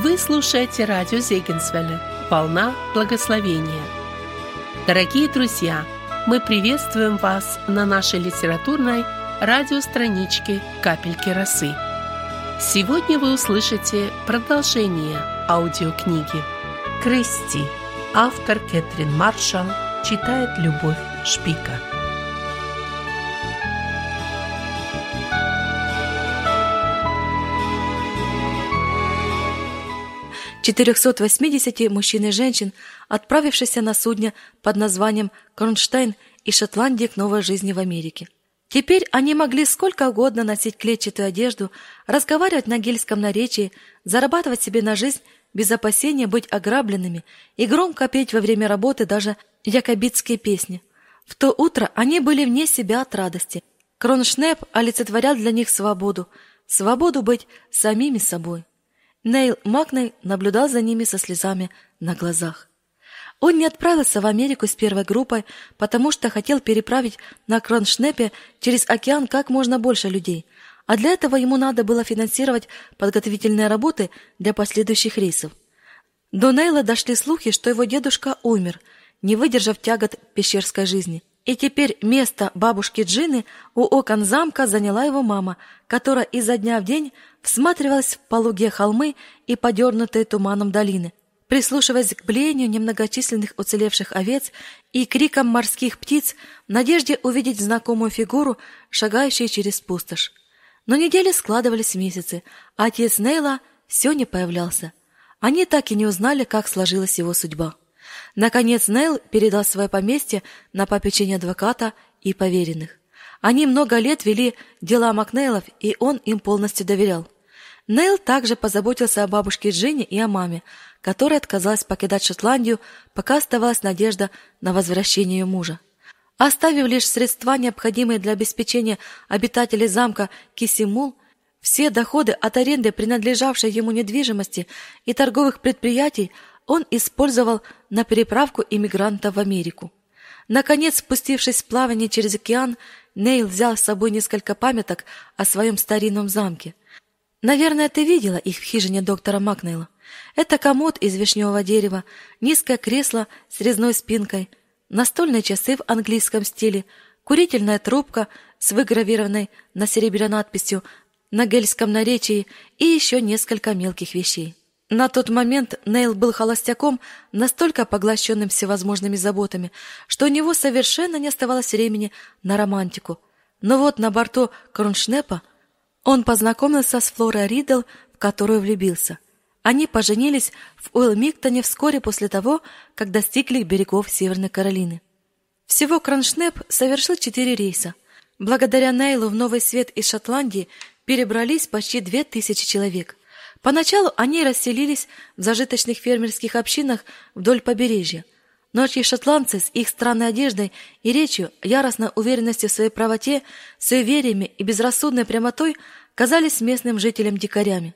Вы слушаете радио Зегенсвелля «Волна благословения». Дорогие друзья, мы приветствуем вас на нашей литературной радиостраничке «Капельки росы». Сегодня вы услышите продолжение аудиокниги «Кристи». Автор Кэтрин Маршалл читает Любовь Шпика. 480 мужчин и женщин, отправившихся на судне под названием «Кронштейн» из Шотландии к новой жизни в Америке. Теперь они могли сколько угодно носить клетчатую одежду, разговаривать на гельском наречии, зарабатывать себе на жизнь без опасения быть ограбленными и громко петь во время работы даже якобитские песни. В то утро они были вне себя от радости. Кроншнеп олицетворял для них свободу, свободу быть самими собой. Нейл Макней наблюдал за ними со слезами на глазах. Он не отправился в Америку с первой группой, потому что хотел переправить на Кроншнепе через океан как можно больше людей, а для этого ему надо было финансировать подготовительные работы для последующих рейсов. До Нейла дошли слухи, что его дедушка умер, не выдержав тягот пещерской жизни. И теперь место бабушки Джины у окон замка заняла его мама, которая изо дня в день всматривалась в пологие холмы и подернутые туманом долины, прислушиваясь к блению немногочисленных уцелевших овец и крикам морских птиц в надежде увидеть знакомую фигуру, шагающую через пустошь. Но недели складывались в месяцы, а отец Нейла все не появлялся. Они так и не узнали, как сложилась его судьба. Наконец Нейл передал свое поместье на попечение адвоката и поверенных. Они много лет вели дела Макнейлов, и он им полностью доверял. Нейл также позаботился о бабушке Джинни и о маме, которая отказалась покидать Шотландию, пока оставалась надежда на возвращение ее мужа. Оставив лишь средства, необходимые для обеспечения обитателей замка Кисимул, все доходы от аренды принадлежавшей ему недвижимости и торговых предприятий он использовал на переправку иммигрантов в Америку. Наконец, спустившись в плавание через океан, Нейл взял с собой несколько памяток о своем старинном замке. Наверное, ты видела их в хижине доктора Макнейла. Это комод из вишневого дерева, низкое кресло с резной спинкой, настольные часы в английском стиле, курительная трубка с выгравированной на серебре надписью на гельском наречии и еще несколько мелких вещей. На тот момент Нейл был холостяком, настолько поглощенным всевозможными заботами, что у него совершенно не оставалось времени на романтику. Но вот на борту Кроншнепа он познакомился с Флорой Ридл, в которую влюбился. Они поженились в Уэлмиктоне вскоре после того, как достигли берегов Северной Каролины. Всего Кроншнеп совершил четыре рейса. Благодаря Нейлу в Новый Свет из Шотландии перебрались почти две тысячи человек. Поначалу они расселились в зажиточных фермерских общинах вдоль побережья. Ночью шотландцы с их странной одеждой и речью, яростной уверенностью в своей правоте, суевериями и безрассудной прямотой казались местным жителям дикарями.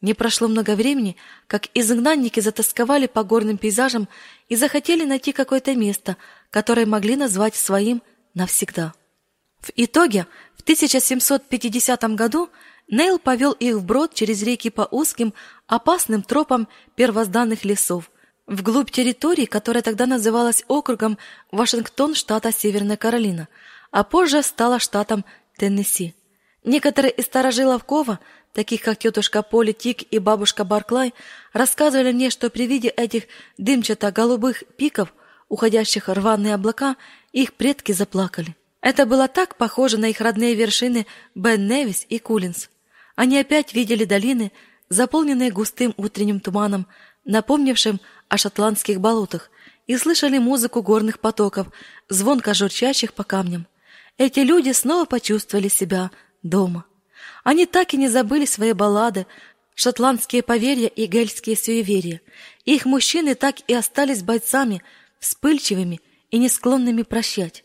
Не прошло много времени, как изгнанники затасковали по горным пейзажам и захотели найти какое-то место, которое могли назвать своим навсегда. В итоге, в 1750 году Нейл повел их вброд через реки по узким, опасным тропам первозданных лесов, вглубь территории, которая тогда называлась округом Вашингтон штата Северная Каролина, а позже стала штатом Теннесси. Некоторые из старожилов Кова, таких как тетушка Поли Тик и бабушка Барклай, рассказывали мне, что при виде этих дымчато-голубых пиков, уходящих рваные облака, их предки заплакали. Это было так похоже на их родные вершины Бен Невис и Кулинс. Они опять видели долины, заполненные густым утренним туманом, напомнившим о шотландских болотах, и слышали музыку горных потоков, звонко журчащих по камням. Эти люди снова почувствовали себя дома. Они так и не забыли свои баллады, шотландские поверья и гельские суеверия. Их мужчины так и остались бойцами, вспыльчивыми и не склонными прощать.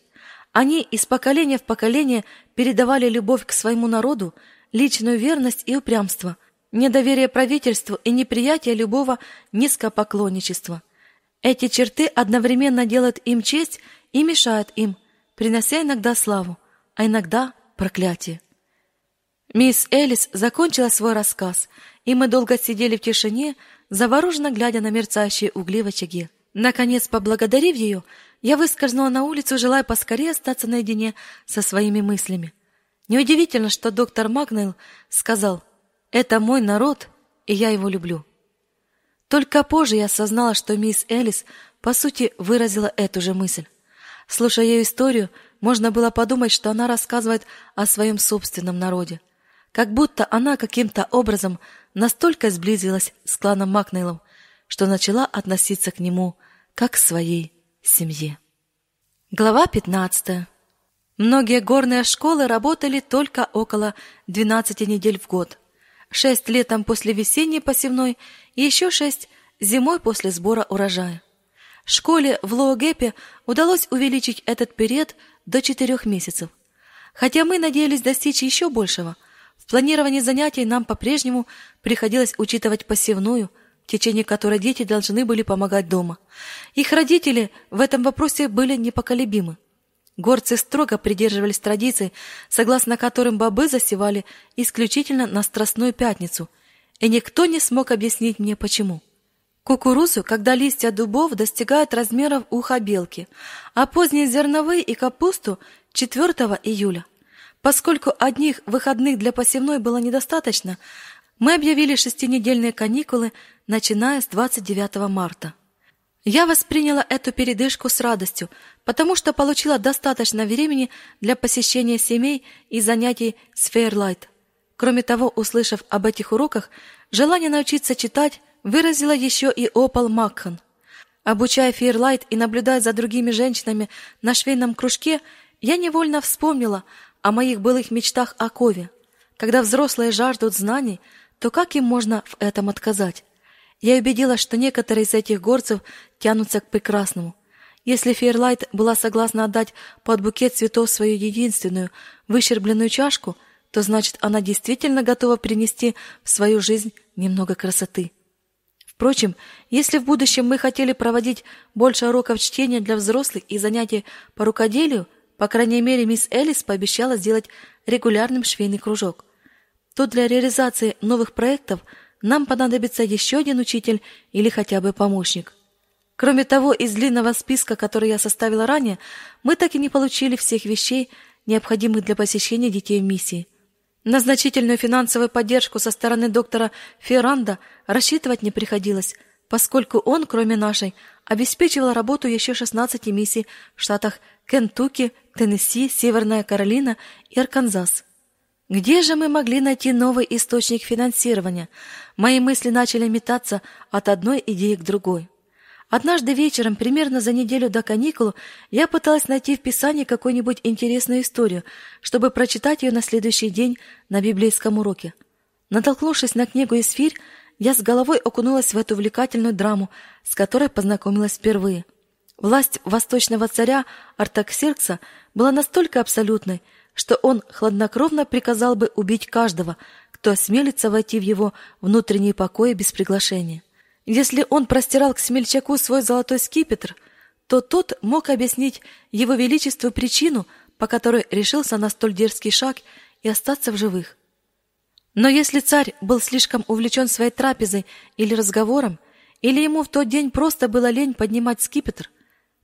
Они из поколения в поколение передавали любовь к своему народу, личную верность и упрямство, недоверие правительству и неприятие любого низкопоклонничества. Эти черты одновременно делают им честь и мешают им, принося иногда славу, а иногда проклятие. Мисс Элис закончила свой рассказ, и мы долго сидели в тишине, завороженно глядя на мерцающие угли в очаге. Наконец, поблагодарив ее, я выскользнула на улицу, желая поскорее остаться наедине со своими мыслями. Неудивительно, что доктор Магнейл сказал «Это мой народ, и я его люблю». Только позже я осознала, что мисс Элис, по сути, выразила эту же мысль. Слушая ее историю, можно было подумать, что она рассказывает о своем собственном народе. Как будто она каким-то образом настолько сблизилась с кланом Макнейлом, что начала относиться к нему как к своей семье. Глава 15. Многие горные школы работали только около 12 недель в год. Шесть летом после весенней посевной и еще шесть зимой после сбора урожая. Школе в Лоогепе удалось увеличить этот период до четырех месяцев. Хотя мы надеялись достичь еще большего, в планировании занятий нам по-прежнему приходилось учитывать посевную, в течение которой дети должны были помогать дома. Их родители в этом вопросе были непоколебимы. Горцы строго придерживались традиций, согласно которым бобы засевали исключительно на Страстную Пятницу, и никто не смог объяснить мне почему. Кукурузу, когда листья дубов достигают размеров уха белки, а поздние зерновые и капусту 4 июля. Поскольку одних выходных для посевной было недостаточно, мы объявили шестинедельные каникулы, начиная с 29 марта. Я восприняла эту передышку с радостью, потому что получила достаточно времени для посещения семей и занятий с Фейрлайт. Кроме того, услышав об этих уроках, желание научиться читать выразила еще и Опал Макхан. Обучая Фейрлайт и наблюдая за другими женщинами на швейном кружке, я невольно вспомнила о моих былых мечтах о Кове. Когда взрослые жаждут знаний, то как им можно в этом отказать? Я убедилась, что некоторые из этих горцев тянутся к прекрасному. Если Фейрлайт была согласна отдать под букет цветов свою единственную, выщербленную чашку, то значит, она действительно готова принести в свою жизнь немного красоты. Впрочем, если в будущем мы хотели проводить больше уроков чтения для взрослых и занятий по рукоделию, по крайней мере, мисс Элис пообещала сделать регулярным швейный кружок, то для реализации новых проектов нам понадобится еще один учитель или хотя бы помощник. Кроме того, из длинного списка, который я составила ранее, мы так и не получили всех вещей, необходимых для посещения детей миссии. На значительную финансовую поддержку со стороны доктора Ферранда рассчитывать не приходилось, поскольку он, кроме нашей, обеспечивал работу еще 16 миссий в штатах Кентукки, Теннесси, Северная Каролина и Арканзас. Где же мы могли найти новый источник финансирования? Мои мысли начали метаться от одной идеи к другой. Однажды вечером, примерно за неделю до каникул, я пыталась найти в Писании какую-нибудь интересную историю, чтобы прочитать ее на следующий день на библейском уроке. Натолкнувшись на книгу «Исфирь», я с головой окунулась в эту увлекательную драму, с которой познакомилась впервые. Власть восточного царя Артаксеркса была настолько абсолютной, что он хладнокровно приказал бы убить каждого, кто осмелится войти в его внутренние покои без приглашения. Если он простирал к смельчаку свой золотой скипетр, то тот мог объяснить его величеству причину, по которой решился на столь дерзкий шаг и остаться в живых. Но если царь был слишком увлечен своей трапезой или разговором, или ему в тот день просто было лень поднимать скипетр,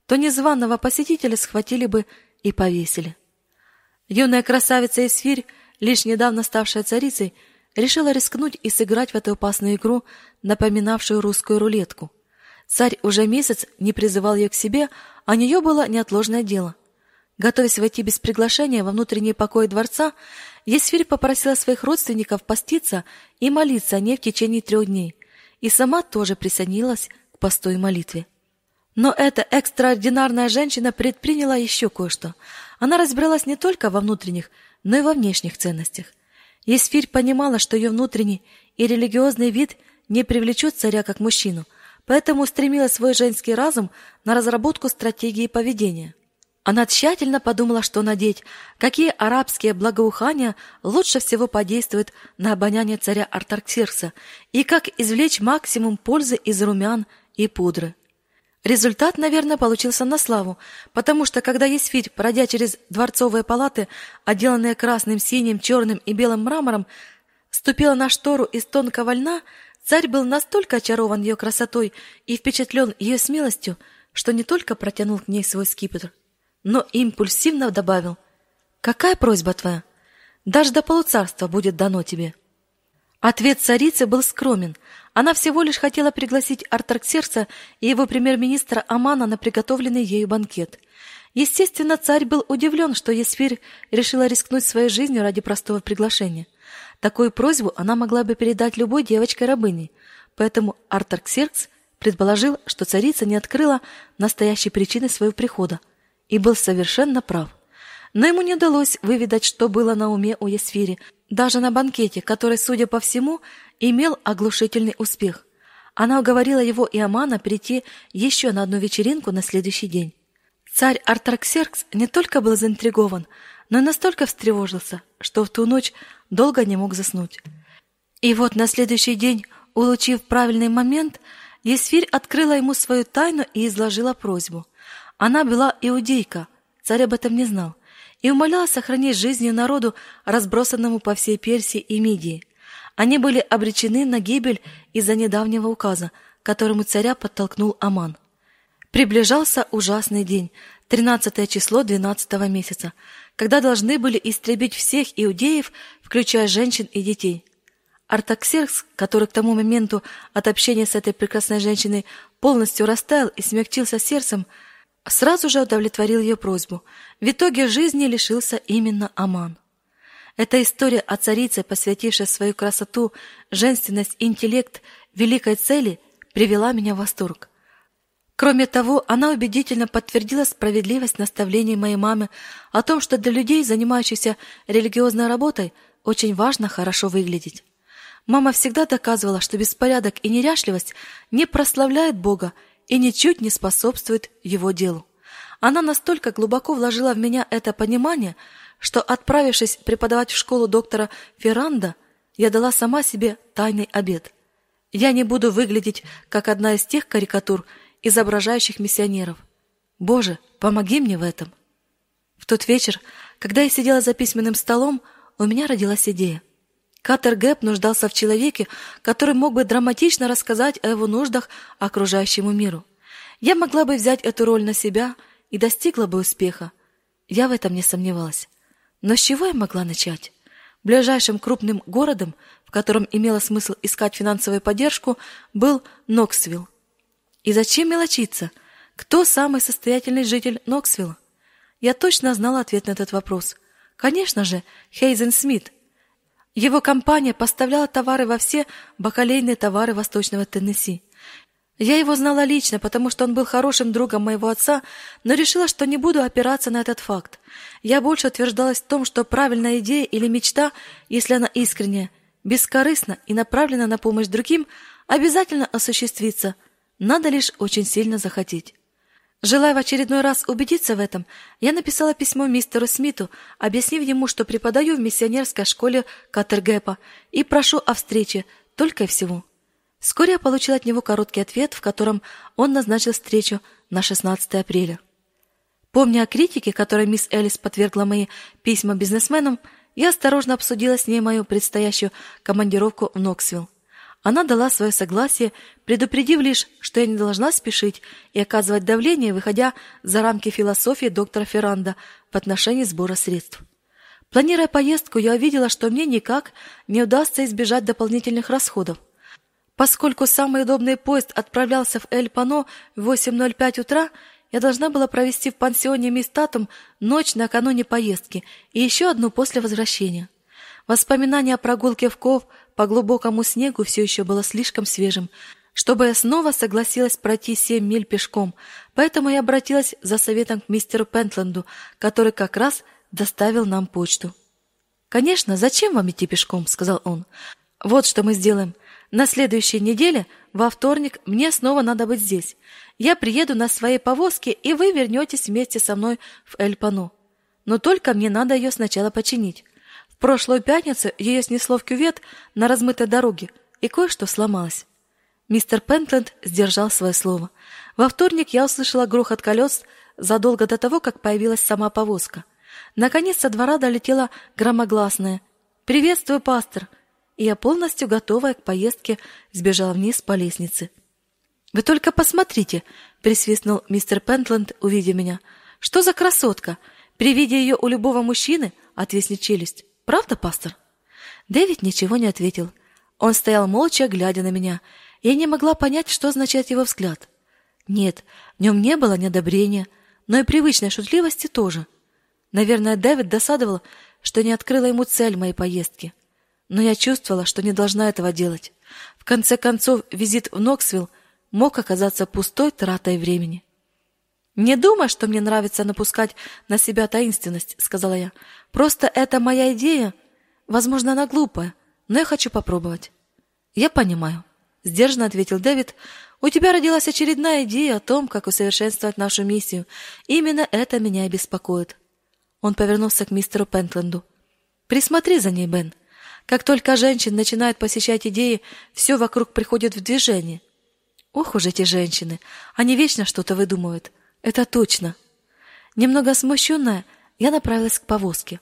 то незваного посетителя схватили бы и повесили. Юная красавица Эсфирь, лишь недавно ставшая царицей, решила рискнуть и сыграть в эту опасную игру, напоминавшую русскую рулетку. Царь уже месяц не призывал ее к себе, а у нее было неотложное дело. Готовясь войти без приглашения во внутренние покои дворца, Есфирь попросила своих родственников поститься и молиться о ней в течение трех дней, и сама тоже присоединилась к посту и молитве. Но эта экстраординарная женщина предприняла еще кое-что. Она разбиралась не только во внутренних, но и во внешних ценностях. Есфирь понимала, что ее внутренний и религиозный вид не привлечет царя как мужчину, поэтому устремила свой женский разум на разработку стратегии поведения. Она тщательно подумала, что надеть, какие арабские благоухания лучше всего подействуют на обоняние царя Артарксеркса и как извлечь максимум пользы из румян и пудры. Результат, наверное, получился на славу, потому что когда Есфирь, пройдя через дворцовые палаты, отделанные красным, синим, черным и белым мрамором, ступила на штору из тонкого льна, царь был настолько очарован ее красотой и впечатлен ее смелостью, что не только протянул к ней свой скипетр, но импульсивно добавил «Какая просьба твоя? Даже до полуцарства будет дано тебе». Ответ царицы был скромен. Она всего лишь хотела пригласить Артарксеркса и его премьер-министра Амана на приготовленный ею банкет. Естественно, царь был удивлен, что Есфирь решила рискнуть своей жизнью ради простого приглашения. Такую просьбу она могла бы передать любой девочке-рабыне, поэтому Артарксеркс предположил, что царица не открыла настоящей причины своего прихода, и был совершенно прав. Но ему не удалось выведать, что было на уме у Есфири, даже на банкете, который, судя по всему, имел оглушительный успех. Она уговорила его и Амана прийти еще на одну вечеринку на следующий день. Царь Артарксеркс не только был заинтригован, но и настолько встревожился, что в ту ночь долго не мог заснуть. И вот на следующий день, улучив правильный момент, Есфирь открыла ему свою тайну и изложила просьбу. Она была иудейка, царь об этом не знал и умоляла сохранить жизнь народу, разбросанному по всей Персии и Мидии. Они были обречены на гибель из-за недавнего указа, которому царя подтолкнул Аман. Приближался ужасный день, 13 число 12 месяца, когда должны были истребить всех иудеев, включая женщин и детей. Артаксеркс, который к тому моменту от общения с этой прекрасной женщиной полностью растаял и смягчился сердцем, сразу же удовлетворил ее просьбу. В итоге жизни лишился именно Аман. Эта история о царице, посвятившей свою красоту, женственность интеллект великой цели, привела меня в восторг. Кроме того, она убедительно подтвердила справедливость наставлений моей мамы о том, что для людей, занимающихся религиозной работой, очень важно хорошо выглядеть. Мама всегда доказывала, что беспорядок и неряшливость не прославляют Бога и ничуть не способствует его делу. Она настолько глубоко вложила в меня это понимание, что, отправившись преподавать в школу доктора Ферранда, я дала сама себе тайный обет. Я не буду выглядеть, как одна из тех карикатур, изображающих миссионеров. Боже, помоги мне в этом. В тот вечер, когда я сидела за письменным столом, у меня родилась идея. Катер Гэп нуждался в человеке, который мог бы драматично рассказать о его нуждах окружающему миру. Я могла бы взять эту роль на себя и достигла бы успеха. Я в этом не сомневалась. Но с чего я могла начать? Ближайшим крупным городом, в котором имело смысл искать финансовую поддержку, был Ноксвилл. И зачем мелочиться? Кто самый состоятельный житель Ноксвилла? Я точно знала ответ на этот вопрос. Конечно же, Хейзен Смит – его компания поставляла товары во все бакалейные товары Восточного Теннесси. Я его знала лично, потому что он был хорошим другом моего отца, но решила, что не буду опираться на этот факт. Я больше утверждалась в том, что правильная идея или мечта, если она искренняя, бескорыстна и направлена на помощь другим, обязательно осуществится. Надо лишь очень сильно захотеть. Желая в очередной раз убедиться в этом, я написала письмо мистеру Смиту, объяснив ему, что преподаю в миссионерской школе Каттергепа и прошу о встрече, только и всего. Вскоре я получила от него короткий ответ, в котором он назначил встречу на 16 апреля. Помня о критике, которой мисс Элис подвергла мои письма бизнесменам, я осторожно обсудила с ней мою предстоящую командировку в Ноксвилл. Она дала свое согласие, предупредив лишь, что я не должна спешить и оказывать давление, выходя за рамки философии доктора Ферранда в отношении сбора средств. Планируя поездку, я увидела, что мне никак не удастся избежать дополнительных расходов. Поскольку самый удобный поезд отправлялся в Эль-Пано в 8.05 утра, я должна была провести в пансионе Мистатум ночь накануне поездки и еще одну после возвращения. Воспоминание о прогулке в Ков – по глубокому снегу все еще было слишком свежим, чтобы я снова согласилась пройти семь миль пешком, поэтому я обратилась за советом к мистеру Пентленду, который как раз доставил нам почту. «Конечно, зачем вам идти пешком?» — сказал он. «Вот что мы сделаем. На следующей неделе, во вторник, мне снова надо быть здесь. Я приеду на своей повозке, и вы вернетесь вместе со мной в Эль-Пано. Но только мне надо ее сначала починить прошлую пятницу ее снесло в кювет на размытой дороге, и кое-что сломалось. Мистер Пентленд сдержал свое слово. Во вторник я услышала грохот колес задолго до того, как появилась сама повозка. Наконец со двора долетела громогласная «Приветствую, пастор!» и я полностью готовая к поездке сбежала вниз по лестнице. «Вы только посмотрите!» — присвистнул мистер Пентленд, увидя меня. «Что за красотка! При виде ее у любого мужчины отвеснет челюсть. Правда, пастор?» Дэвид ничего не ответил. Он стоял молча, глядя на меня. Я не могла понять, что означает его взгляд. Нет, в нем не было неодобрения, но и привычной шутливости тоже. Наверное, Дэвид досадовал, что не открыла ему цель моей поездки. Но я чувствовала, что не должна этого делать. В конце концов, визит в Ноксвилл мог оказаться пустой тратой времени. «Не думай, что мне нравится напускать на себя таинственность», — сказала я. «Просто это моя идея. Возможно, она глупая, но я хочу попробовать». «Я понимаю», — сдержанно ответил Дэвид. «У тебя родилась очередная идея о том, как усовершенствовать нашу миссию. Именно это меня и беспокоит». Он повернулся к мистеру Пентленду. «Присмотри за ней, Бен. Как только женщин начинают посещать идеи, все вокруг приходит в движение. Ох уж эти женщины, они вечно что-то выдумывают. Это точно. Немного смущенная, я направилась к повозке.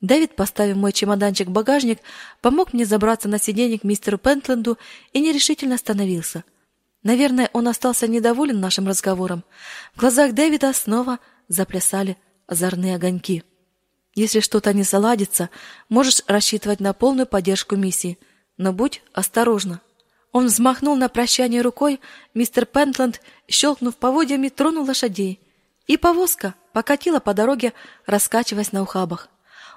Дэвид, поставив мой чемоданчик в багажник, помог мне забраться на сиденье к мистеру Пентленду и нерешительно остановился. Наверное, он остался недоволен нашим разговором. В глазах Дэвида снова заплясали озорные огоньки. Если что-то не заладится, можешь рассчитывать на полную поддержку миссии, но будь осторожна. Он взмахнул на прощание рукой, мистер Пентленд, щелкнув поводьями, тронул лошадей. И повозка покатила по дороге, раскачиваясь на ухабах.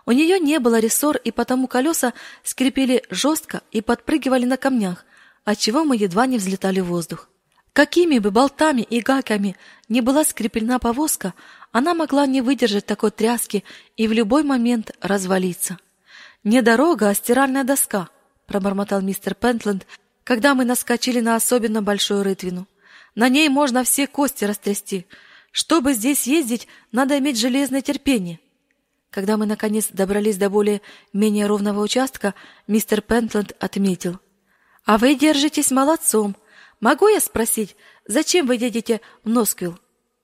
У нее не было рессор, и потому колеса скрипели жестко и подпрыгивали на камнях, отчего мы едва не взлетали в воздух. Какими бы болтами и гаками не была скреплена повозка, она могла не выдержать такой тряски и в любой момент развалиться. «Не дорога, а стиральная доска», — пробормотал мистер Пентленд, когда мы наскочили на особенно большую рытвину. На ней можно все кости растрясти. Чтобы здесь ездить, надо иметь железное терпение. Когда мы, наконец, добрались до более-менее ровного участка, мистер Пентленд отметил. — А вы держитесь молодцом. Могу я спросить, зачем вы едете в Носквилл?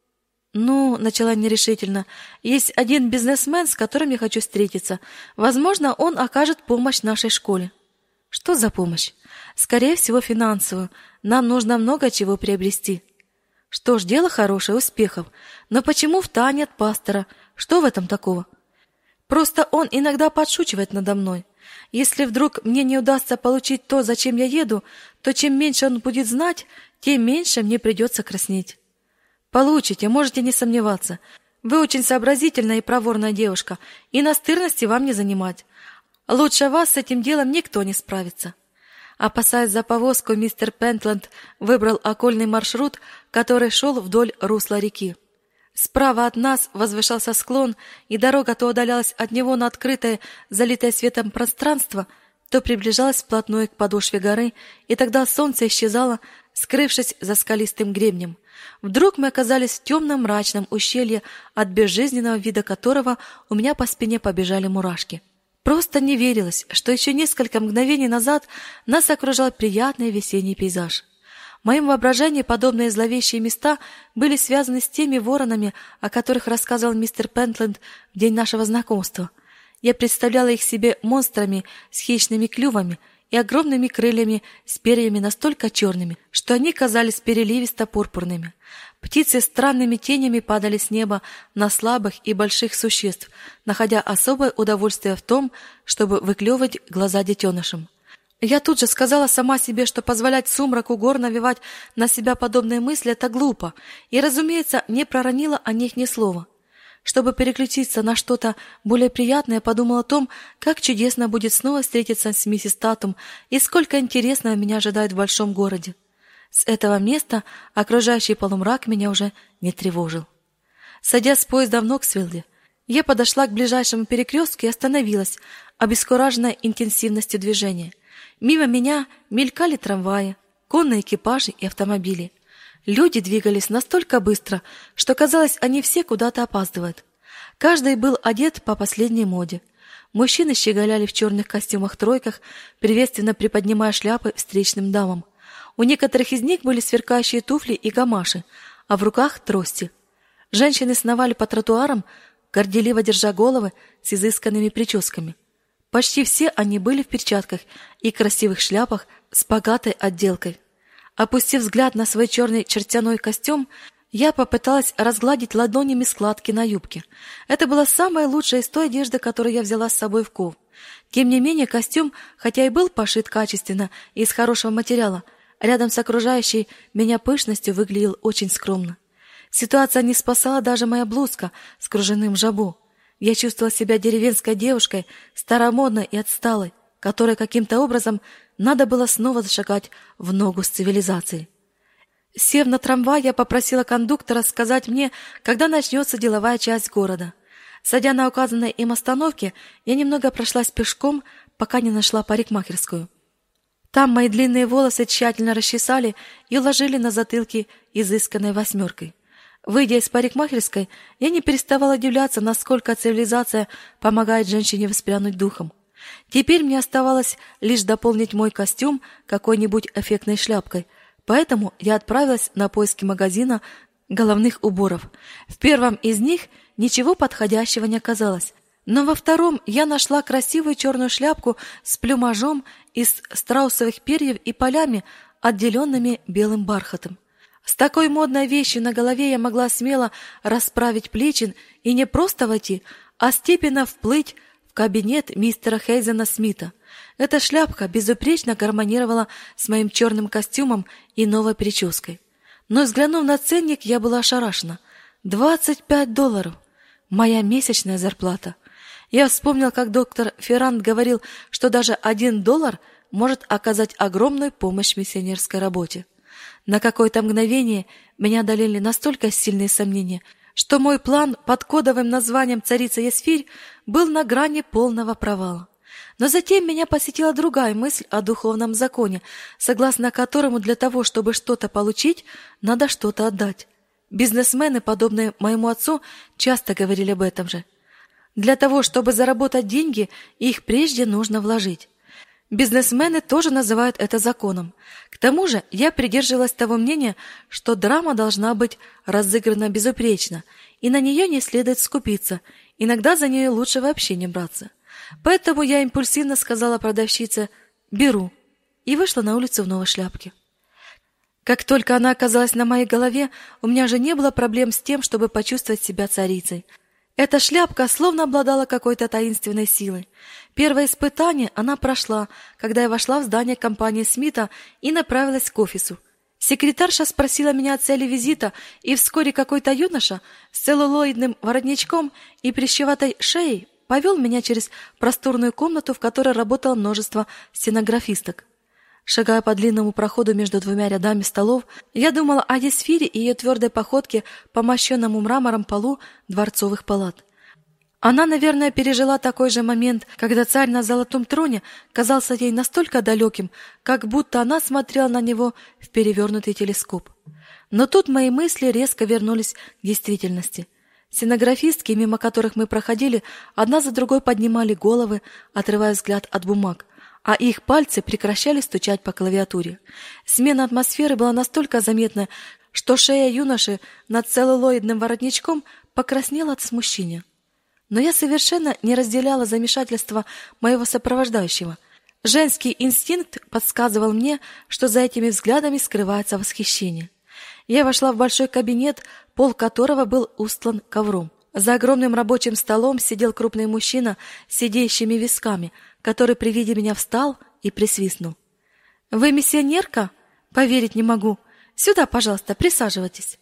— Ну, — начала нерешительно, — есть один бизнесмен, с которым я хочу встретиться. Возможно, он окажет помощь нашей школе. — Что за помощь? Скорее всего, финансовую. Нам нужно много чего приобрести. Что ж, дело хорошее, успехов. Но почему в тайне от пастора? Что в этом такого? Просто он иногда подшучивает надо мной. Если вдруг мне не удастся получить то, зачем я еду, то чем меньше он будет знать, тем меньше мне придется краснеть. Получите, можете не сомневаться. Вы очень сообразительная и проворная девушка, и настырности вам не занимать. Лучше вас с этим делом никто не справится. Опасаясь за повозку, мистер Пентленд выбрал окольный маршрут, который шел вдоль русла реки. Справа от нас возвышался склон, и дорога то удалялась от него на открытое, залитое светом пространство, то приближалась вплотную к подошве горы, и тогда солнце исчезало, скрывшись за скалистым гребнем. Вдруг мы оказались в темном мрачном ущелье, от безжизненного вида которого у меня по спине побежали мурашки. Просто не верилось, что еще несколько мгновений назад нас окружал приятный весенний пейзаж. В моем воображении подобные зловещие места были связаны с теми воронами, о которых рассказывал мистер Пентленд в день нашего знакомства. Я представляла их себе монстрами с хищными клювами и огромными крыльями с перьями настолько черными, что они казались переливисто-пурпурными. Птицы странными тенями падали с неба на слабых и больших существ, находя особое удовольствие в том, чтобы выклевывать глаза детенышам. Я тут же сказала сама себе, что позволять сумраку гор навевать на себя подобные мысли – это глупо, и, разумеется, не проронила о них ни слова. Чтобы переключиться на что-то более приятное, подумала о том, как чудесно будет снова встретиться с миссис Татум и сколько интересного меня ожидает в большом городе. С этого места окружающий полумрак меня уже не тревожил. Садя с поезда в Ноксвилле, я подошла к ближайшему перекрестку и остановилась, обескураженная интенсивностью движения. Мимо меня мелькали трамваи, конные экипажи и автомобили. Люди двигались настолько быстро, что казалось, они все куда-то опаздывают. Каждый был одет по последней моде. Мужчины щеголяли в черных костюмах-тройках, приветственно приподнимая шляпы встречным дамам. У некоторых из них были сверкающие туфли и гамаши, а в руках трости. Женщины сновали по тротуарам, горделиво держа головы с изысканными прическами. Почти все они были в перчатках и красивых шляпах с богатой отделкой. Опустив взгляд на свой черный чертяной костюм, я попыталась разгладить ладонями складки на юбке. Это была самая лучшая из той одежды, которую я взяла с собой в Ков. Тем не менее, костюм, хотя и был пошит качественно и из хорошего материала, рядом с окружающей меня пышностью выглядел очень скромно. Ситуация не спасала даже моя блузка с кружевным жабо. Я чувствовала себя деревенской девушкой, старомодной и отсталой, которой каким-то образом надо было снова зашагать в ногу с цивилизацией. Сев на трамвай, я попросила кондуктора сказать мне, когда начнется деловая часть города. Садя на указанной им остановке, я немного прошлась пешком, пока не нашла парикмахерскую. Там мои длинные волосы тщательно расчесали и уложили на затылке изысканной восьмеркой. Выйдя из парикмахерской, я не переставала удивляться, насколько цивилизация помогает женщине воспрянуть духом. Теперь мне оставалось лишь дополнить мой костюм какой-нибудь эффектной шляпкой — Поэтому я отправилась на поиски магазина головных уборов. В первом из них ничего подходящего не оказалось, но во втором я нашла красивую черную шляпку с плюмажом из страусовых перьев и полями, отделенными белым бархатом. С такой модной вещью на голове я могла смело расправить плечи и не просто войти, а степенно вплыть в кабинет мистера Хейзена Смита. Эта шляпка безупречно гармонировала с моим черным костюмом и новой прической. Но взглянув на ценник, я была ошарашена. Двадцать пять долларов! Моя месячная зарплата. Я вспомнил, как доктор Ферранд говорил, что даже один доллар может оказать огромную помощь миссионерской работе. На какое-то мгновение меня одолели настолько сильные сомнения, что мой план под кодовым названием «Царица Есфирь» был на грани полного провала. Но затем меня посетила другая мысль о духовном законе, согласно которому для того, чтобы что-то получить, надо что-то отдать. Бизнесмены, подобные моему отцу, часто говорили об этом же. Для того, чтобы заработать деньги, их прежде нужно вложить. Бизнесмены тоже называют это законом. К тому же я придерживалась того мнения, что драма должна быть разыграна безупречно, и на нее не следует скупиться, иногда за нее лучше вообще не браться. Поэтому я импульсивно сказала продавщице «беру» и вышла на улицу в новой шляпке. Как только она оказалась на моей голове, у меня же не было проблем с тем, чтобы почувствовать себя царицей. Эта шляпка словно обладала какой-то таинственной силой. Первое испытание она прошла, когда я вошла в здание компании Смита и направилась к офису. Секретарша спросила меня о цели визита, и вскоре какой-то юноша с целлулоидным воротничком и прищеватой шеей повел меня через просторную комнату, в которой работало множество стенографисток. Шагая по длинному проходу между двумя рядами столов, я думала о Есфире и ее твердой походке по мощенному мрамором полу дворцовых палат. Она, наверное, пережила такой же момент, когда царь на золотом троне казался ей настолько далеким, как будто она смотрела на него в перевернутый телескоп. Но тут мои мысли резко вернулись к действительности — Стенографистки, мимо которых мы проходили, одна за другой поднимали головы, отрывая взгляд от бумаг, а их пальцы прекращали стучать по клавиатуре. Смена атмосферы была настолько заметна, что шея юноши над целлулоидным воротничком покраснела от смущения. Но я совершенно не разделяла замешательства моего сопровождающего. Женский инстинкт подсказывал мне, что за этими взглядами скрывается восхищение. Я вошла в большой кабинет, пол которого был устлан ковром. За огромным рабочим столом сидел крупный мужчина с сидящими висками, который при виде меня встал и присвистнул. «Вы миссионерка? Поверить не могу. Сюда, пожалуйста, присаживайтесь».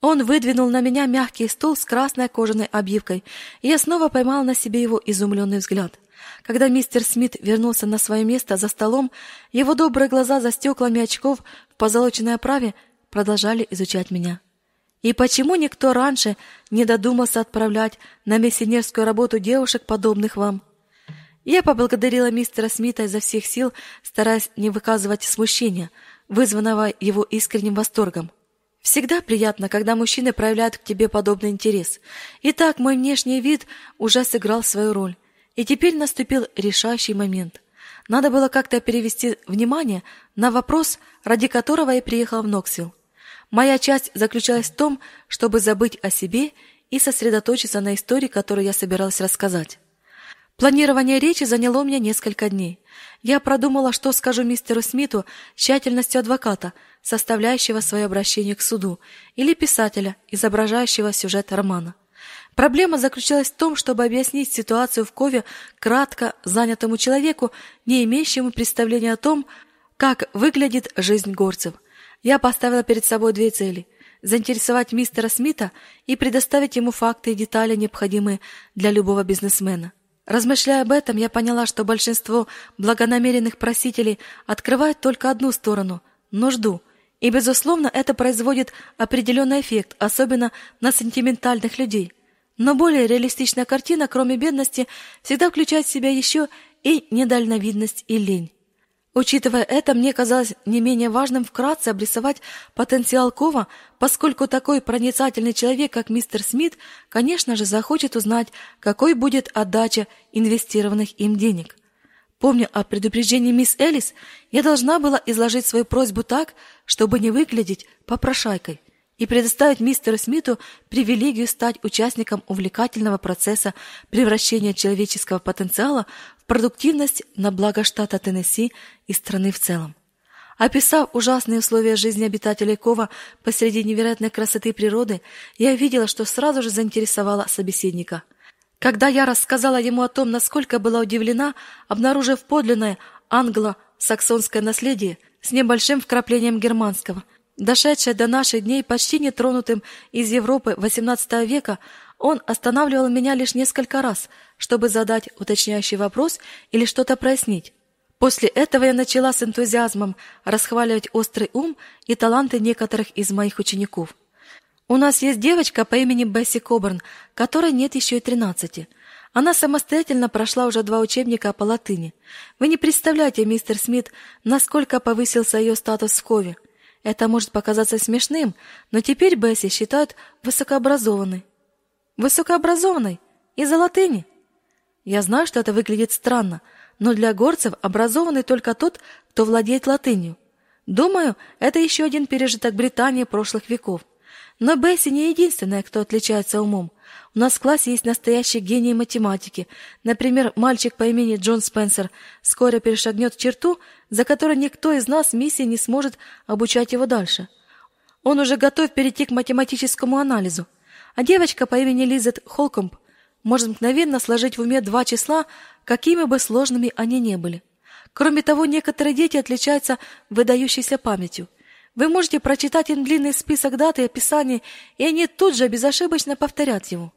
Он выдвинул на меня мягкий стул с красной кожаной обивкой, и я снова поймал на себе его изумленный взгляд. Когда мистер Смит вернулся на свое место за столом, его добрые глаза за стеклами очков в позолоченной оправе продолжали изучать меня. И почему никто раньше не додумался отправлять на миссионерскую работу девушек, подобных вам? Я поблагодарила мистера Смита изо всех сил, стараясь не выказывать смущения, вызванного его искренним восторгом. Всегда приятно, когда мужчины проявляют к тебе подобный интерес. Итак, мой внешний вид уже сыграл свою роль, и теперь наступил решающий момент. Надо было как-то перевести внимание на вопрос, ради которого я приехала в Ноксвилл. Моя часть заключалась в том, чтобы забыть о себе и сосредоточиться на истории, которую я собиралась рассказать. Планирование речи заняло у меня несколько дней. Я продумала, что скажу мистеру Смиту тщательностью адвоката, составляющего свое обращение к суду, или писателя, изображающего сюжет романа. Проблема заключалась в том, чтобы объяснить ситуацию в Кове кратко занятому человеку, не имеющему представления о том, как выглядит жизнь горцев. Я поставила перед собой две цели – заинтересовать мистера Смита и предоставить ему факты и детали, необходимые для любого бизнесмена. Размышляя об этом, я поняла, что большинство благонамеренных просителей открывают только одну сторону – нужду. И, безусловно, это производит определенный эффект, особенно на сентиментальных людей. Но более реалистичная картина, кроме бедности, всегда включает в себя еще и недальновидность и лень. Учитывая это, мне казалось не менее важным вкратце обрисовать потенциал Кова, поскольку такой проницательный человек, как мистер Смит, конечно же, захочет узнать, какой будет отдача инвестированных им денег. Помня о предупреждении мисс Элис, я должна была изложить свою просьбу так, чтобы не выглядеть попрошайкой – и предоставить мистеру Смиту привилегию стать участником увлекательного процесса превращения человеческого потенциала продуктивность на благо штата Теннесси и страны в целом. Описав ужасные условия жизни обитателей Кова посреди невероятной красоты природы, я видела, что сразу же заинтересовала собеседника. Когда я рассказала ему о том, насколько была удивлена, обнаружив подлинное англо-саксонское наследие с небольшим вкраплением германского – Дошедший до наших дней почти нетронутым из Европы XVIII века, он останавливал меня лишь несколько раз, чтобы задать уточняющий вопрос или что-то прояснить. После этого я начала с энтузиазмом расхваливать острый ум и таланты некоторых из моих учеников. У нас есть девочка по имени Бесси Коберн, которой нет еще и тринадцати. Она самостоятельно прошла уже два учебника по латыни. Вы не представляете, мистер Смит, насколько повысился ее статус в Кове. Это может показаться смешным, но теперь Бесси считают высокообразованной. Высокообразованной? Из-за латыни? Я знаю, что это выглядит странно, но для горцев образованный только тот, кто владеет латынью. Думаю, это еще один пережиток Британии прошлых веков. Но Бесси не единственная, кто отличается умом. У нас в классе есть настоящий гений математики. Например, мальчик по имени Джон Спенсер скоро перешагнет черту, за которой никто из нас миссии не сможет обучать его дальше. Он уже готов перейти к математическому анализу. А девочка по имени Лизет Холкомб может мгновенно сложить в уме два числа, какими бы сложными они ни были. Кроме того, некоторые дети отличаются выдающейся памятью – вы можете прочитать им длинный список дат и описаний, и они тут же безошибочно повторят его.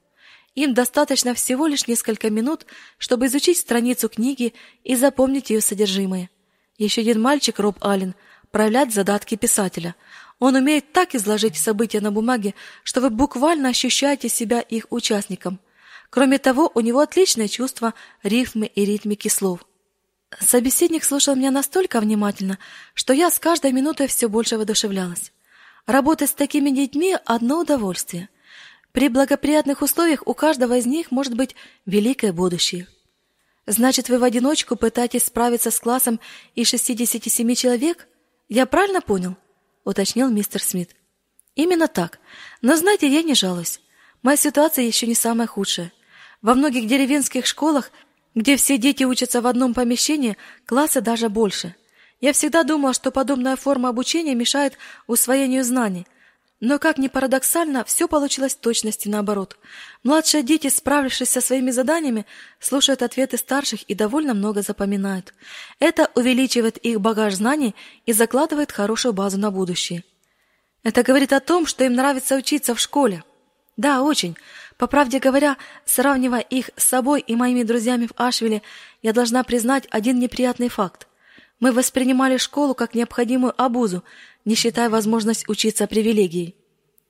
Им достаточно всего лишь несколько минут, чтобы изучить страницу книги и запомнить ее содержимое. Еще один мальчик, Роб Аллен, проявляет задатки писателя. Он умеет так изложить события на бумаге, что вы буквально ощущаете себя их участником. Кроме того, у него отличное чувство рифмы и ритмики слов. Собеседник слушал меня настолько внимательно, что я с каждой минутой все больше воодушевлялась. Работать с такими детьми – одно удовольствие. При благоприятных условиях у каждого из них может быть великое будущее. Значит, вы в одиночку пытаетесь справиться с классом из 67 человек? Я правильно понял? уточнил мистер Смит. Именно так. Но знаете, я не жалуюсь. Моя ситуация еще не самая худшая. Во многих деревенских школах где все дети учатся в одном помещении, классы даже больше. Я всегда думала, что подобная форма обучения мешает усвоению знаний. Но, как ни парадоксально, все получилось в точности наоборот. Младшие дети, справившись со своими заданиями, слушают ответы старших и довольно много запоминают. Это увеличивает их багаж знаний и закладывает хорошую базу на будущее. Это говорит о том, что им нравится учиться в школе. Да, очень. По правде говоря, сравнивая их с собой и моими друзьями в Ашвиле, я должна признать один неприятный факт. Мы воспринимали школу как необходимую обузу, не считая возможность учиться привилегией.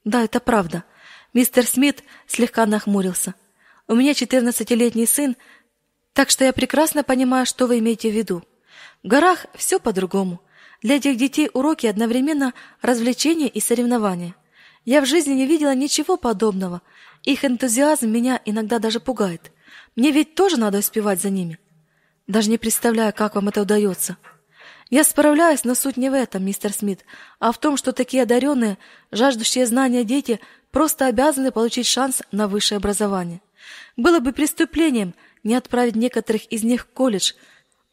Да, это правда. Мистер Смит слегка нахмурился. У меня четырнадцатилетний сын, так что я прекрасно понимаю, что вы имеете в виду. В горах все по-другому. Для этих детей уроки одновременно развлечения и соревнования. Я в жизни не видела ничего подобного – их энтузиазм меня иногда даже пугает. Мне ведь тоже надо успевать за ними. Даже не представляю, как вам это удается. Я справляюсь, но суть не в этом, мистер Смит, а в том, что такие одаренные, жаждущие знания дети просто обязаны получить шанс на высшее образование. Было бы преступлением не отправить некоторых из них в колледж.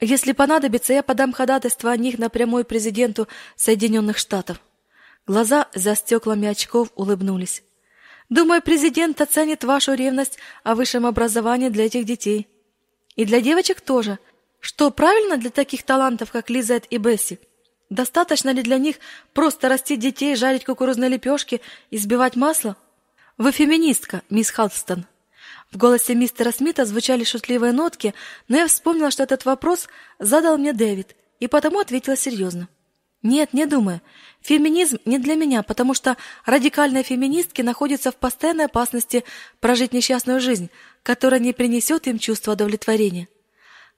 Если понадобится, я подам ходатайство о них напрямую президенту Соединенных Штатов. Глаза за стеклами очков улыбнулись. Думаю, президент оценит вашу ревность о высшем образовании для этих детей. И для девочек тоже. Что правильно для таких талантов, как Лизет и Бесси? Достаточно ли для них просто растить детей, жарить кукурузные лепешки и сбивать масло? Вы феминистка, мисс Халстон. В голосе мистера Смита звучали шутливые нотки, но я вспомнила, что этот вопрос задал мне Дэвид, и потому ответила серьезно. Нет, не думаю. Феминизм не для меня, потому что радикальные феминистки находятся в постоянной опасности прожить несчастную жизнь, которая не принесет им чувства удовлетворения.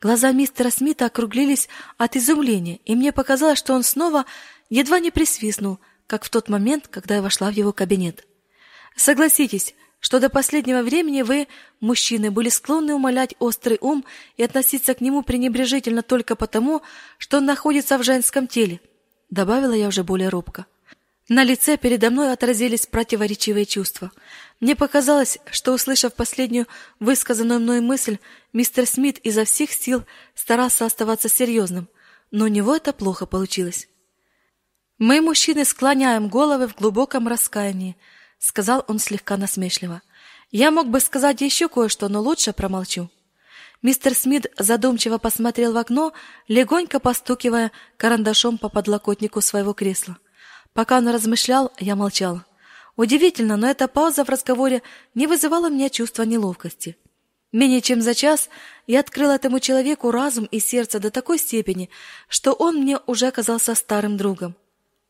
Глаза мистера Смита округлились от изумления, и мне показалось, что он снова едва не присвистнул, как в тот момент, когда я вошла в его кабинет. Согласитесь, что до последнего времени вы, мужчины, были склонны умолять острый ум и относиться к нему пренебрежительно только потому, что он находится в женском теле, добавила я уже более робко. На лице передо мной отразились противоречивые чувства. Мне показалось, что, услышав последнюю высказанную мной мысль, мистер Смит изо всех сил старался оставаться серьезным, но у него это плохо получилось. Мы, мужчины, склоняем головы в глубоком раскаянии, сказал он слегка насмешливо. Я мог бы сказать еще кое-что, но лучше промолчу. Мистер Смит задумчиво посмотрел в окно, легонько постукивая карандашом по подлокотнику своего кресла. Пока он размышлял, я молчал. Удивительно, но эта пауза в разговоре не вызывала у меня чувства неловкости. Менее чем за час я открыл этому человеку разум и сердце до такой степени, что он мне уже оказался старым другом.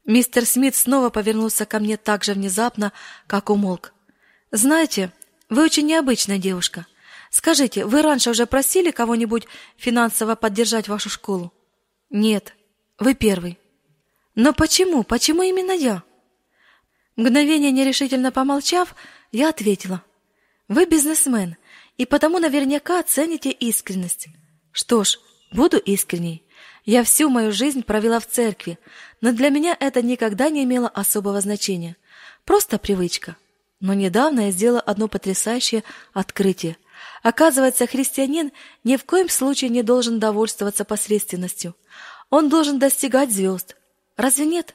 Мистер Смит снова повернулся ко мне так же внезапно, как умолк. Знаете, вы очень необычная девушка. Скажите, вы раньше уже просили кого-нибудь финансово поддержать вашу школу? Нет, вы первый. Но почему? Почему именно я? Мгновение нерешительно помолчав, я ответила: Вы бизнесмен, и потому наверняка оцените искренность. Что ж, буду искренней. Я всю мою жизнь провела в церкви, но для меня это никогда не имело особого значения. Просто привычка. Но недавно я сделала одно потрясающее открытие. Оказывается, христианин ни в коем случае не должен довольствоваться посредственностью. Он должен достигать звезд, Разве нет?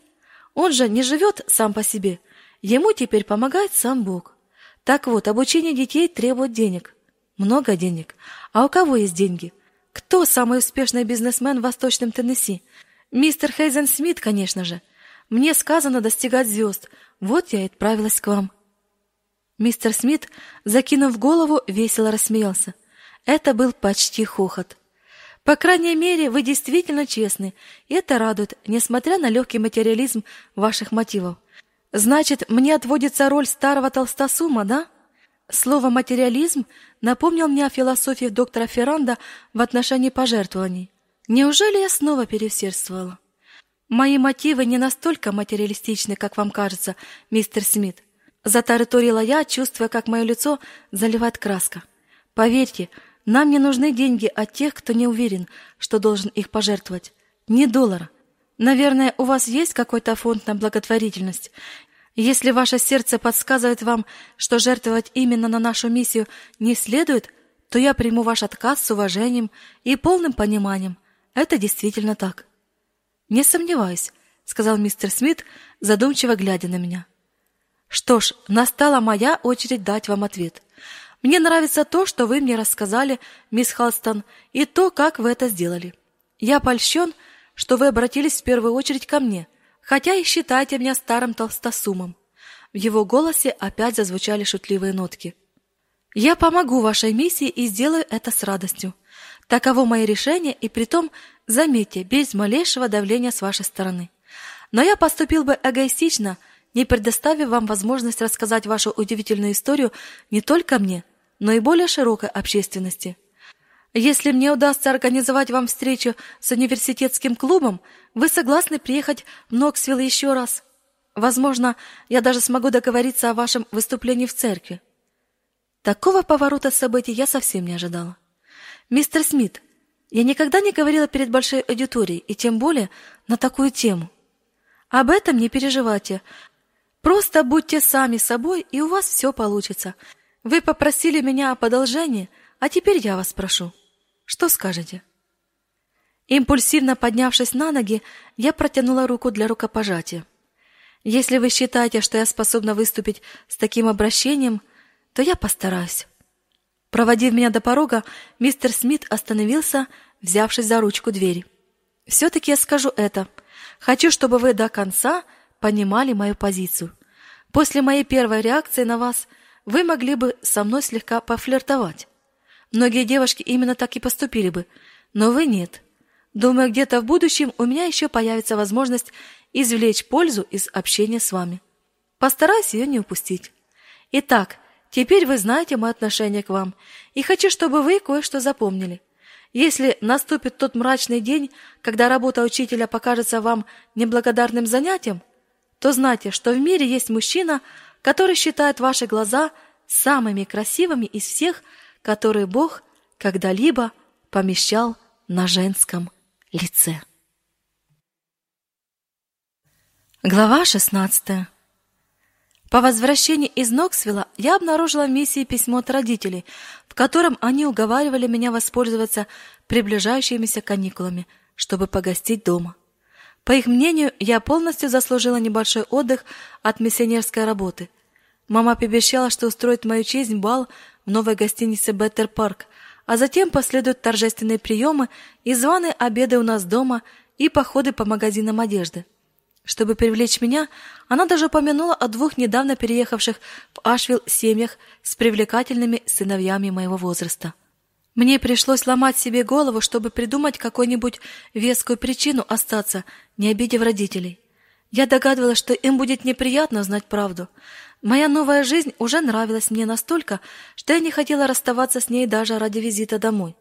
Он же не живет сам по себе. Ему теперь помогает сам Бог. Так вот, обучение детей требует денег. Много денег. А у кого есть деньги? Кто самый успешный бизнесмен в Восточном Теннесси? Мистер Хейзен Смит, конечно же. Мне сказано достигать звезд. Вот я и отправилась к вам. Мистер Смит, закинув голову, весело рассмеялся. Это был почти хохот. По крайней мере, вы действительно честны, и это радует, несмотря на легкий материализм ваших мотивов. Значит, мне отводится роль старого толстосума, да? Слово материализм напомнил мне о философии доктора Ферранда в отношении пожертвований. Неужели я снова переусердствовала? Мои мотивы не настолько материалистичны, как вам кажется, мистер Смит. Затараторила я, чувствуя, как мое лицо заливает краска. Поверьте, нам не нужны деньги от тех, кто не уверен, что должен их пожертвовать. Не доллара. Наверное, у вас есть какой-то фонд на благотворительность. Если ваше сердце подсказывает вам, что жертвовать именно на нашу миссию не следует, то я приму ваш отказ с уважением и полным пониманием. Это действительно так. Не сомневаюсь, сказал мистер Смит, задумчиво глядя на меня. Что ж, настала моя очередь дать вам ответ. Мне нравится то, что вы мне рассказали, мисс Халстон, и то, как вы это сделали. Я польщен, что вы обратились в первую очередь ко мне, хотя и считаете меня старым толстосумом. В его голосе опять зазвучали шутливые нотки. Я помогу вашей миссии и сделаю это с радостью. Таково мое решение, и притом, заметьте, без малейшего давления с вашей стороны. Но я поступил бы эгоистично, не предоставив вам возможность рассказать вашу удивительную историю не только мне, но и более широкой общественности. Если мне удастся организовать вам встречу с университетским клубом, вы согласны приехать в Ноксвилл еще раз? Возможно, я даже смогу договориться о вашем выступлении в церкви. Такого поворота событий я совсем не ожидала. Мистер Смит, я никогда не говорила перед большой аудиторией, и тем более на такую тему. Об этом не переживайте. Просто будьте сами собой, и у вас все получится. Вы попросили меня о подолжении, А теперь я вас прошу, что скажете?» Импульсивно поднявшись на ноги, я протянула руку для рукопожатия. «Если вы считаете, что я способна выступить с таким обращением, то я постараюсь». Проводив меня до порога, мистер Смит остановился, взявшись за ручку двери. «Все-таки я скажу это. Хочу, чтобы вы до конца понимали мою позицию. После моей первой реакции на вас вы могли бы со мной слегка пофлиртовать. Многие девушки именно так и поступили бы, но вы нет. Думаю, где-то в будущем у меня еще появится возможность извлечь пользу из общения с вами. Постараюсь ее не упустить. Итак, теперь вы знаете мое отношение к вам, и хочу, чтобы вы кое-что запомнили. Если наступит тот мрачный день, когда работа учителя покажется вам неблагодарным занятием, то знайте, что в мире есть мужчина, который считает ваши глаза самыми красивыми из всех, которые Бог когда-либо помещал на женском лице. Глава 16. По возвращении из Ноксвилла я обнаружила в миссии письмо от родителей, в котором они уговаривали меня воспользоваться приближающимися каникулами, чтобы погостить дома. По их мнению, я полностью заслужила небольшой отдых от миссионерской работы. Мама пообещала, что устроит мою честь бал в новой гостинице Беттер Парк, а затем последуют торжественные приемы и званые обеды у нас дома и походы по магазинам одежды. Чтобы привлечь меня, она даже упомянула о двух недавно переехавших в Ашвилл семьях с привлекательными сыновьями моего возраста. Мне пришлось ломать себе голову, чтобы придумать какую-нибудь вескую причину остаться, не обидев родителей. Я догадывалась, что им будет неприятно знать правду, Моя новая жизнь уже нравилась мне настолько, что я не хотела расставаться с ней даже ради визита домой.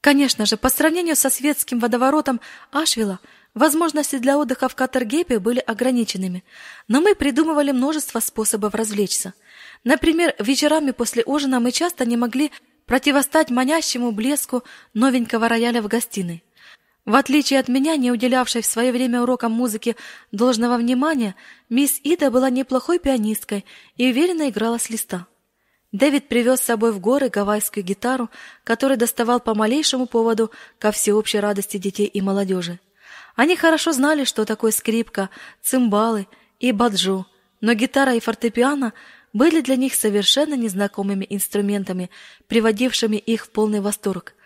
Конечно же, по сравнению со светским водоворотом Ашвилла, возможности для отдыха в Катергейпе были ограниченными, но мы придумывали множество способов развлечься. Например, вечерами после ужина мы часто не могли противостать манящему блеску новенького рояля в гостиной. В отличие от меня, не уделявшей в свое время урокам музыки должного внимания, мисс Ида была неплохой пианисткой и уверенно играла с листа. Дэвид привез с собой в горы гавайскую гитару, которую доставал по малейшему поводу ко всеобщей радости детей и молодежи. Они хорошо знали, что такое скрипка, цимбалы и баджу, но гитара и фортепиано были для них совершенно незнакомыми инструментами, приводившими их в полный восторг –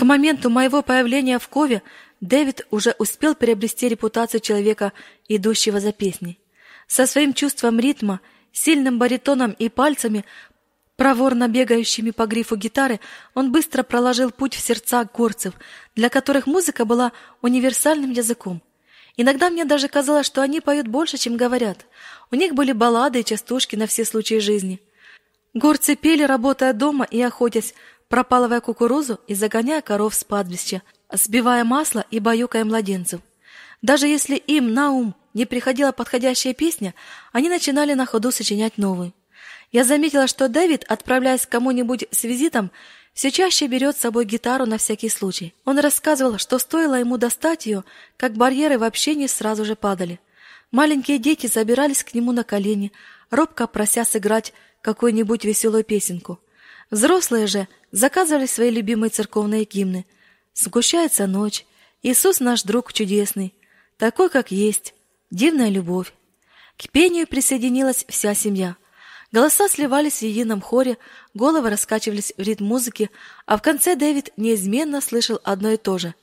к моменту моего появления в Кове Дэвид уже успел приобрести репутацию человека, идущего за песней. Со своим чувством ритма, сильным баритоном и пальцами, проворно бегающими по грифу гитары, он быстро проложил путь в сердца горцев, для которых музыка была универсальным языком. Иногда мне даже казалось, что они поют больше, чем говорят. У них были баллады и частушки на все случаи жизни. Горцы пели, работая дома и охотясь, пропалывая кукурузу и загоняя коров с падбища, сбивая масло и баюкая младенцев. Даже если им на ум не приходила подходящая песня, они начинали на ходу сочинять новую. Я заметила, что Дэвид, отправляясь к кому-нибудь с визитом, все чаще берет с собой гитару на всякий случай. Он рассказывал, что стоило ему достать ее, как барьеры в общении сразу же падали. Маленькие дети забирались к нему на колени, робко прося сыграть какую-нибудь веселую песенку. Взрослые же заказывали свои любимые церковные гимны. Сгущается ночь, Иисус наш друг чудесный, такой, как есть, дивная любовь. К пению присоединилась вся семья. Голоса сливались в едином хоре, головы раскачивались в ритм музыки, а в конце Дэвид неизменно слышал одно и то же.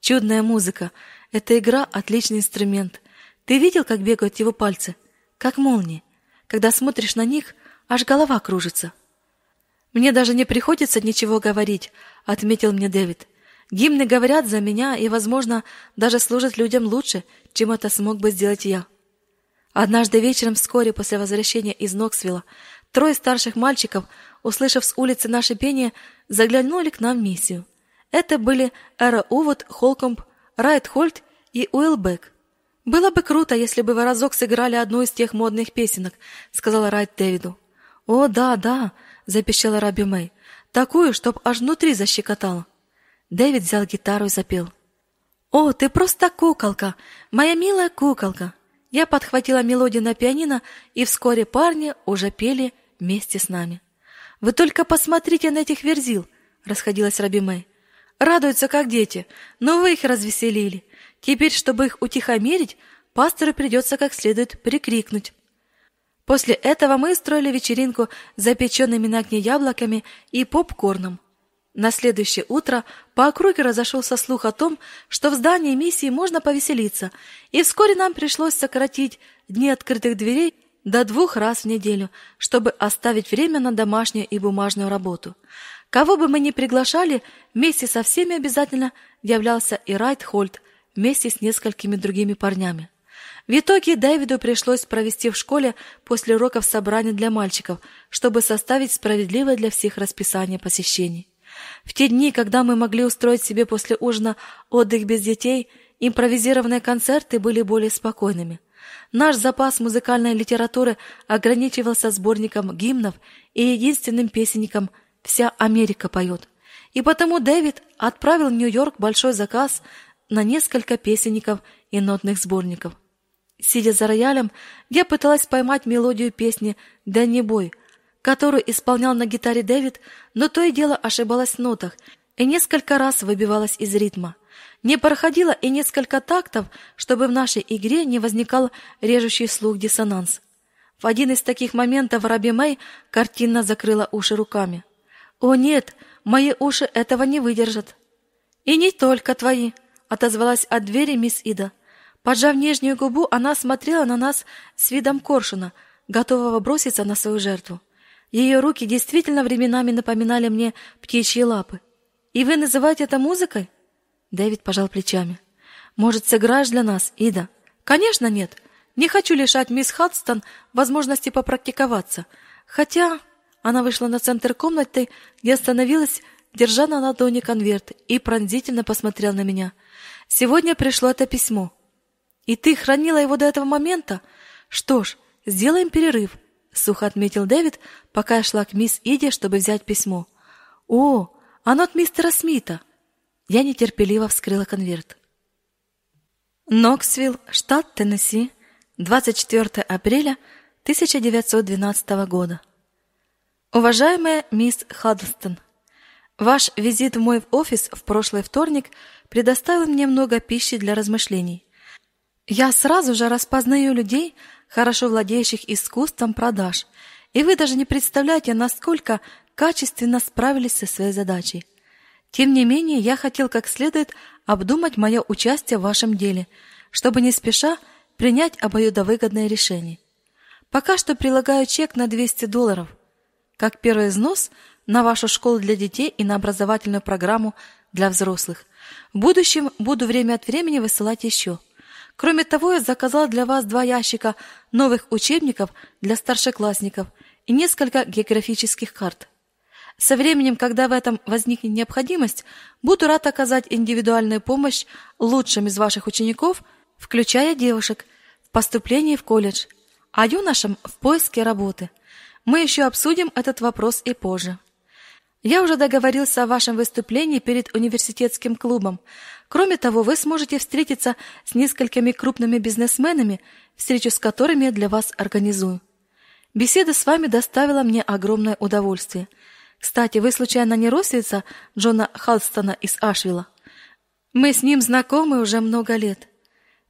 Чудная музыка. Эта игра — отличный инструмент. Ты видел, как бегают его пальцы? Как молнии. Когда смотришь на них, аж голова кружится. Мне даже не приходится ничего говорить, отметил мне Дэвид. Гимны говорят за меня и, возможно, даже служат людям лучше, чем это смог бы сделать я. Однажды вечером, вскоре после возвращения из Ноксвилла, трое старших мальчиков, услышав с улицы наше пение, заглянули к нам в миссию. Это были Эра Увуд, Холкомб, Райт Хольт и Уилбек. Было бы круто, если бы вы разок сыграли одну из тех модных песенок, сказала Райт Дэвиду. О, да, да, запищала Раби Мэй. Такую, чтоб аж внутри защекотало. Дэвид взял гитару и запел. О, ты просто куколка, моя милая куколка. Я подхватила мелодию на пианино, и вскоре парни уже пели вместе с нами. Вы только посмотрите на этих верзил, расходилась Раби Мэй. Радуются как дети, но вы их развеселили. Теперь, чтобы их утихомирить, пастору придется как следует прикрикнуть. После этого мы устроили вечеринку с запеченными на огне яблоками и попкорном. На следующее утро по округе разошелся слух о том, что в здании миссии можно повеселиться, и вскоре нам пришлось сократить дни открытых дверей до двух раз в неделю, чтобы оставить время на домашнюю и бумажную работу. Кого бы мы ни приглашали, вместе со всеми обязательно являлся и Райт Хольт вместе с несколькими другими парнями. В итоге Дэвиду пришлось провести в школе после уроков собрание для мальчиков, чтобы составить справедливое для всех расписание посещений. В те дни, когда мы могли устроить себе после ужина отдых без детей, импровизированные концерты были более спокойными. Наш запас музыкальной литературы ограничивался сборником гимнов и единственным песенником «Вся Америка поет». И потому Дэвид отправил в Нью-Йорк большой заказ на несколько песенников и нотных сборников. Сидя за роялем, я пыталась поймать мелодию песни «Дэнни Бой», которую исполнял на гитаре Дэвид, но то и дело ошибалась в нотах и несколько раз выбивалась из ритма. Не проходило и несколько тактов, чтобы в нашей игре не возникал режущий слух диссонанс. В один из таких моментов Раби Мэй картинно закрыла уши руками. «О нет, мои уши этого не выдержат». «И не только твои», — отозвалась от двери мисс Ида. Поджав нижнюю губу, она смотрела на нас с видом коршуна, готового броситься на свою жертву. Ее руки действительно временами напоминали мне птичьи лапы. «И вы называете это музыкой?» Дэвид пожал плечами. «Может, сыграешь для нас, Ида?» «Конечно нет. Не хочу лишать мисс Хадстон возможности попрактиковаться. Хотя...» Она вышла на центр комнаты, где остановилась, держа на ладони конверт, и пронзительно посмотрела на меня. «Сегодня пришло это письмо. И ты хранила его до этого момента? Что ж, сделаем перерыв, сухо отметил Дэвид, пока я шла к мисс Иди, чтобы взять письмо. О, оно от мистера Смита. Я нетерпеливо вскрыла конверт. Ноксвилл, штат Теннесси, 24 апреля 1912 года. Уважаемая мисс Хаддлстон, ваш визит в мой офис в прошлый вторник предоставил мне много пищи для размышлений. Я сразу же распознаю людей, хорошо владеющих искусством продаж, и вы даже не представляете, насколько качественно справились со своей задачей. Тем не менее, я хотел как следует обдумать мое участие в вашем деле, чтобы не спеша принять обоюдовыгодное решение. Пока что прилагаю чек на 200 долларов, как первый взнос на вашу школу для детей и на образовательную программу для взрослых. В будущем буду время от времени высылать еще. Кроме того, я заказал для вас два ящика новых учебников для старшеклассников и несколько географических карт. Со временем, когда в этом возникнет необходимость, буду рад оказать индивидуальную помощь лучшим из ваших учеников, включая девушек, в поступлении в колледж, а юношам в поиске работы. Мы еще обсудим этот вопрос и позже. Я уже договорился о вашем выступлении перед университетским клубом. Кроме того, вы сможете встретиться с несколькими крупными бизнесменами, встречу с которыми я для вас организую. Беседа с вами доставила мне огромное удовольствие. Кстати, вы случайно не родственница Джона Халстона из Ашвилла? Мы с ним знакомы уже много лет.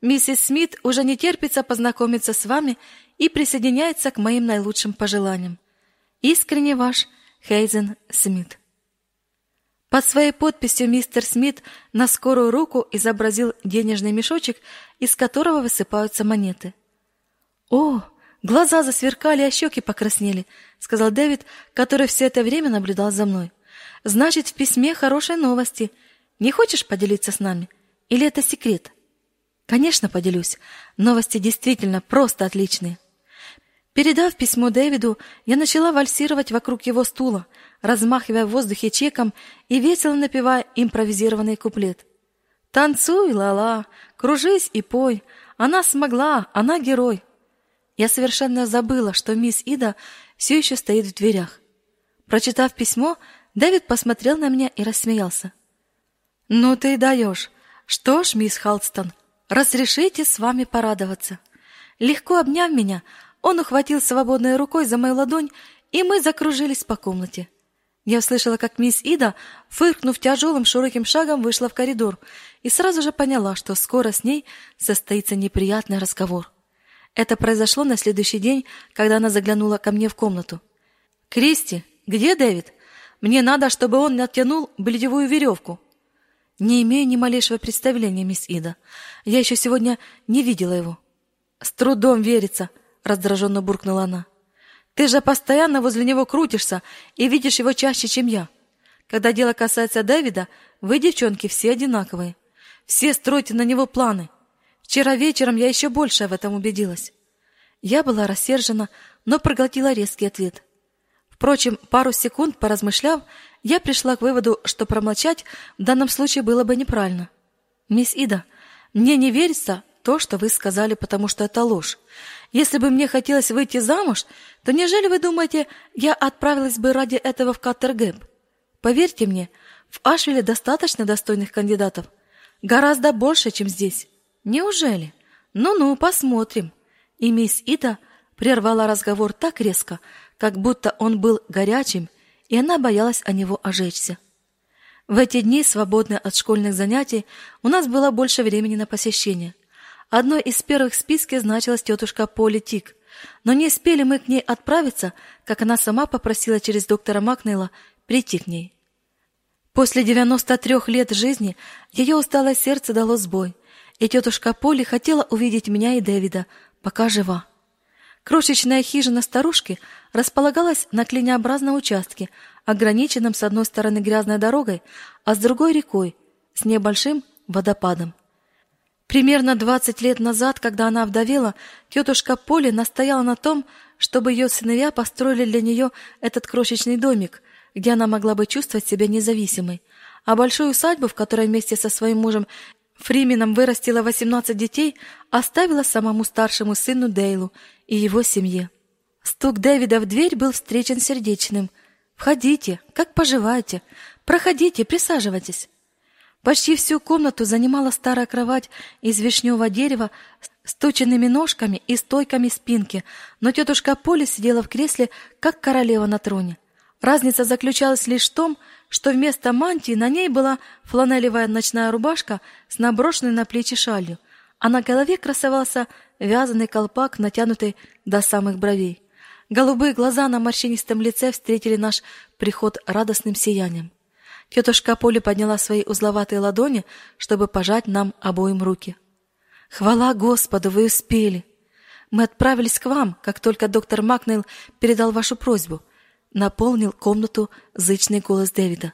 Миссис Смит уже не терпится познакомиться с вами и присоединяется к моим наилучшим пожеланиям. Искренне ваш Хейзен Смит. Под своей подписью мистер Смит на скорую руку изобразил денежный мешочек, из которого высыпаются монеты. О, глаза засверкали, а щеки покраснели, сказал Дэвид, который все это время наблюдал за мной. Значит, в письме хорошие новости. Не хочешь поделиться с нами? Или это секрет? Конечно, поделюсь. Новости действительно просто отличные. Передав письмо Дэвиду, я начала вальсировать вокруг его стула, размахивая в воздухе чеком и весело напевая импровизированный куплет. «Танцуй, ла-ла, кружись и пой, она смогла, она герой». Я совершенно забыла, что мисс Ида все еще стоит в дверях. Прочитав письмо, Дэвид посмотрел на меня и рассмеялся. «Ну ты даешь! Что ж, мисс Халстон, разрешите с вами порадоваться». Легко обняв меня, он ухватил свободной рукой за мою ладонь и мы закружились по комнате. Я услышала, как мисс Ида, фыркнув тяжелым широким шагом, вышла в коридор и сразу же поняла, что скоро с ней состоится неприятный разговор. Это произошло на следующий день, когда она заглянула ко мне в комнату. «Кристи, где Дэвид? Мне надо, чтобы он натянул бельевую веревку». «Не имею ни малейшего представления, мисс Ида. Я еще сегодня не видела его». «С трудом верится», — раздраженно буркнула она. Ты же постоянно возле него крутишься и видишь его чаще, чем я. Когда дело касается Дэвида, вы, девчонки, все одинаковые. Все строите на него планы. Вчера вечером я еще больше в этом убедилась. Я была рассержена, но проглотила резкий ответ. Впрочем, пару секунд поразмышляв, я пришла к выводу, что промолчать в данном случае было бы неправильно. Мисс Ида, мне не верится то, что вы сказали, потому что это ложь. Если бы мне хотелось выйти замуж, то неужели вы думаете, я отправилась бы ради этого в Каттергеб? Поверьте мне, в Ашвиле достаточно достойных кандидатов. Гораздо больше, чем здесь. Неужели? Ну-ну, посмотрим. И мисс Ида прервала разговор так резко, как будто он был горячим, и она боялась о него ожечься. В эти дни, свободные от школьных занятий, у нас было больше времени на посещение. Одной из первых в списке значилась тетушка Поли Тик, но не успели мы к ней отправиться, как она сама попросила через доктора Макнейла прийти к ней. После 93 лет жизни ее усталое сердце дало сбой, и тетушка Поли хотела увидеть меня и Дэвида, пока жива. Крошечная хижина старушки располагалась на клинеобразном участке, ограниченном с одной стороны грязной дорогой, а с другой рекой с небольшим водопадом. Примерно 20 лет назад, когда она вдовела, тетушка Поли настояла на том, чтобы ее сыновья построили для нее этот крошечный домик, где она могла бы чувствовать себя независимой. А большую усадьбу, в которой вместе со своим мужем Фрименом вырастила 18 детей, оставила самому старшему сыну Дейлу и его семье. Стук Дэвида в дверь был встречен сердечным. «Входите, как поживаете? Проходите, присаживайтесь». Почти всю комнату занимала старая кровать из вишневого дерева с точенными ножками и стойками спинки, но тетушка Поля сидела в кресле, как королева на троне. Разница заключалась лишь в том, что вместо мантии на ней была фланелевая ночная рубашка с наброшенной на плечи шалью, а на голове красовался вязаный колпак, натянутый до самых бровей. Голубые глаза на морщинистом лице встретили наш приход радостным сиянием. Тетушка Поля подняла свои узловатые ладони, чтобы пожать нам обоим руки. Хвала Господу, вы успели. Мы отправились к вам, как только доктор Макнейл передал вашу просьбу. Наполнил комнату зычный голос Дэвида.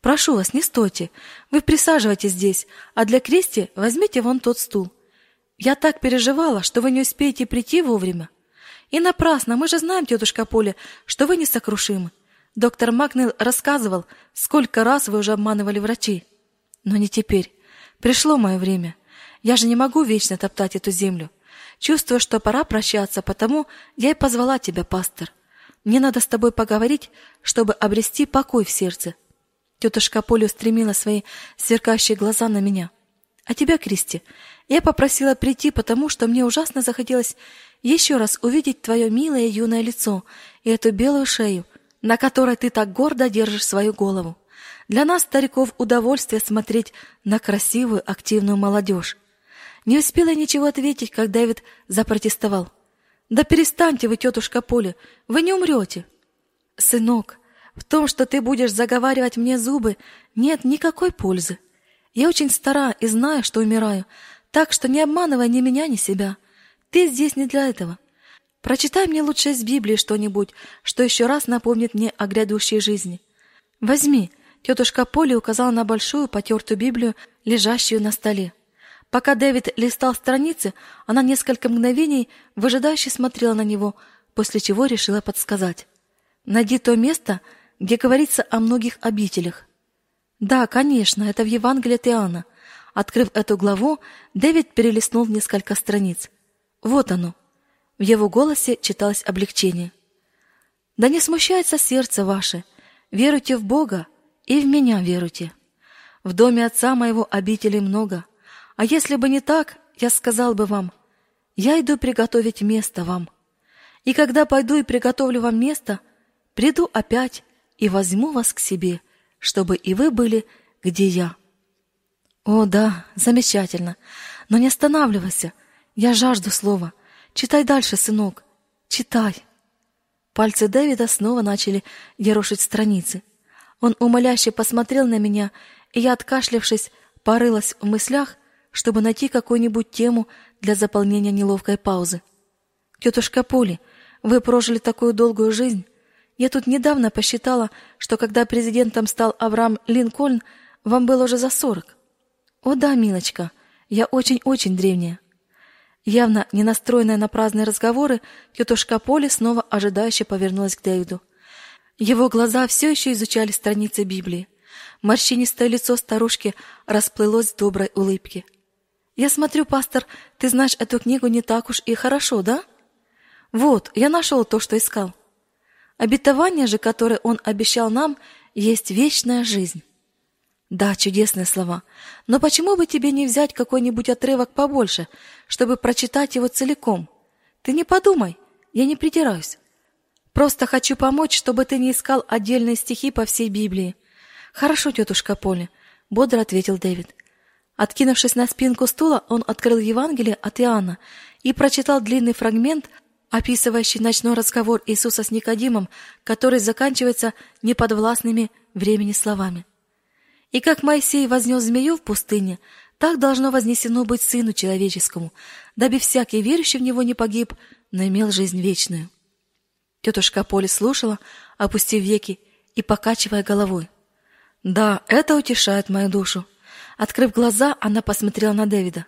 Прошу вас, не стойте. Вы присаживайтесь здесь, а для Кристи возьмите вон тот стул. Я так переживала, что вы не успеете прийти вовремя. И напрасно, мы же знаем, тетушка Поля, что вы несокрушимы. Доктор Макнелл рассказывал, сколько раз вы уже обманывали врачей. Но не теперь. Пришло мое время. Я же не могу вечно топтать эту землю. Чувствую, что пора прощаться, потому я и позвала тебя, пастор. Мне надо с тобой поговорить, чтобы обрести покой в сердце. Тетушка Поля устремила свои сверкающие глаза на меня. А тебя, Кристи, я попросила прийти, потому что мне ужасно захотелось еще раз увидеть твое милое юное лицо и эту белую шею, на которой ты так гордо держишь свою голову. Для нас, стариков, удовольствие смотреть на красивую, активную молодежь. Не успела ничего ответить, как Дэвид запротестовал. «Да перестаньте вы, тетушка Поля, вы не умрете!» «Сынок, в том, что ты будешь заговаривать мне зубы, нет никакой пользы. Я очень стара и знаю, что умираю, так что не обманывай ни меня, ни себя. Ты здесь не для этого. Прочитай мне лучше из Библии что-нибудь, что еще раз напомнит мне о грядущей жизни. Возьми. Тетушка Поли указала на большую потертую Библию, лежащую на столе. Пока Дэвид листал страницы, она несколько мгновений выжидающе смотрела на него, после чего решила подсказать. Найди то место, где говорится о многих обителях. Да, конечно, это в Евангелии от Иоанна. Открыв эту главу, Дэвид перелистнул несколько страниц. Вот оно. В его голосе читалось облегчение. Да не смущается сердце ваше. Веруйте в Бога и в меня веруйте. В доме отца моего обителей много. А если бы не так, я сказал бы вам: я иду приготовить место вам. И когда пойду и приготовлю вам место, приду опять и возьму вас к себе, чтобы и вы были, где я». «О, да, замечательно. Но не останавливайся. Я жажду слова. Читай дальше, сынок. Читай». Пальцы Дэвида снова начали ерошить страницы. Он умоляюще посмотрел на меня, и я, откашлявшись, порылась в мыслях, чтобы найти какую-нибудь тему для заполнения неловкой паузы. «Тетушка Поли, вы прожили такую долгую жизнь. Я тут недавно посчитала, что когда президентом стал Авраам Линкольн, вам было уже за сорок. О да, милочка, я очень-очень древняя. Явно не настроенная на праздные разговоры, тетушка Поли снова ожидающе повернулась к Дэвиду. Его глаза все еще изучали страницы Библии. Морщинистое лицо старушки расплылось в доброй улыбке. «Я смотрю, пастор, ты знаешь эту книгу не так уж и хорошо, да?» «Вот, я нашел то, что искал. Обетование же, которое он обещал нам, есть вечная жизнь». Да, чудесные слова. Но почему бы тебе не взять какой-нибудь отрывок побольше, чтобы прочитать его целиком? Ты не подумай, я не придираюсь. Просто хочу помочь, чтобы ты не искал отдельные стихи по всей Библии. Хорошо, тетушка Поля, бодро ответил Дэвид. Откинувшись на спинку стула, он открыл Евангелие от Иоанна и прочитал длинный фрагмент, описывающий ночной разговор Иисуса с Никодимом, который заканчивается неподвластными времени словами. И как Моисей вознес змею в пустыне, так должно вознесено быть сыну человеческому, дабы всякий верующий в него не погиб, но имел жизнь вечную. Тетушка Поли слушала, опустив веки и покачивая головой. Да, это утешает мою душу. Открыв глаза, она посмотрела на Дэвида.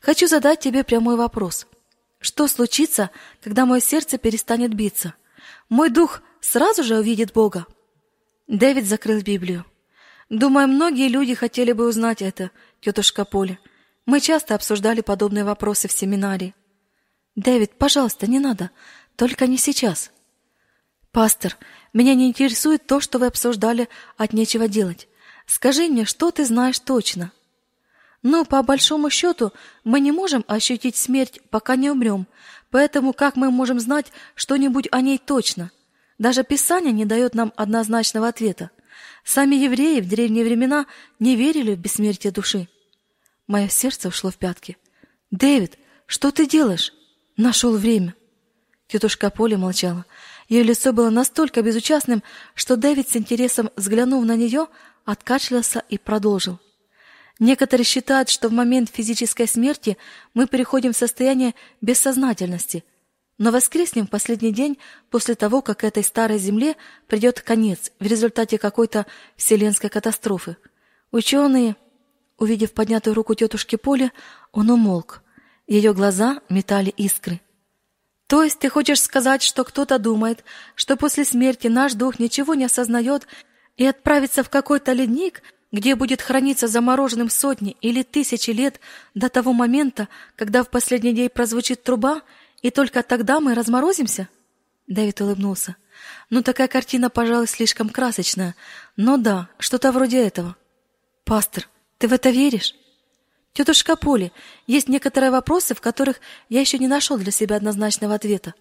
Хочу задать тебе прямой вопрос. Что случится, когда мое сердце перестанет биться? Мой дух сразу же увидит Бога. Дэвид закрыл Библию. Думаю, многие люди хотели бы узнать это, тетушка Поля. Мы часто обсуждали подобные вопросы в семинарии. Дэвид, пожалуйста, не надо, только не сейчас. Пастор, меня не интересует то, что вы обсуждали от нечего делать. Скажи мне, что ты знаешь точно? Ну, по большому счету, мы не можем ощутить смерть, пока не умрем, поэтому как мы можем знать что-нибудь о ней точно? Даже Писание не дает нам однозначного ответа. Сами евреи в древние времена не верили в бессмертие души. Мое сердце ушло в пятки. «Дэвид, что ты делаешь?» «Нашел время». Тетушка Поля молчала. Ее лицо было настолько безучастным, что Дэвид с интересом взглянув на нее, откашлялся и продолжил. Некоторые считают, что в момент физической смерти мы переходим в состояние бессознательности, но воскреснем в последний день после того, как этой старой земле придет конец в результате какой-то вселенской катастрофы. Ученые, увидев поднятую руку тетушки Поли, он умолк. Ее глаза метали искры. То есть ты хочешь сказать, что кто-то думает, что после смерти наш дух ничего не осознает и отправится в какой-то ледник, где будет храниться замороженным сотни или тысячи лет до того момента, когда в последний день прозвучит труба, и только тогда мы разморозимся? Дэвид улыбнулся. Ну, такая картина, пожалуй, слишком красочная. Но да, что-то вроде этого. Пастор, ты в это веришь? Тетушка Поли, есть некоторые вопросы, в которых я еще не нашел для себя однозначного ответа.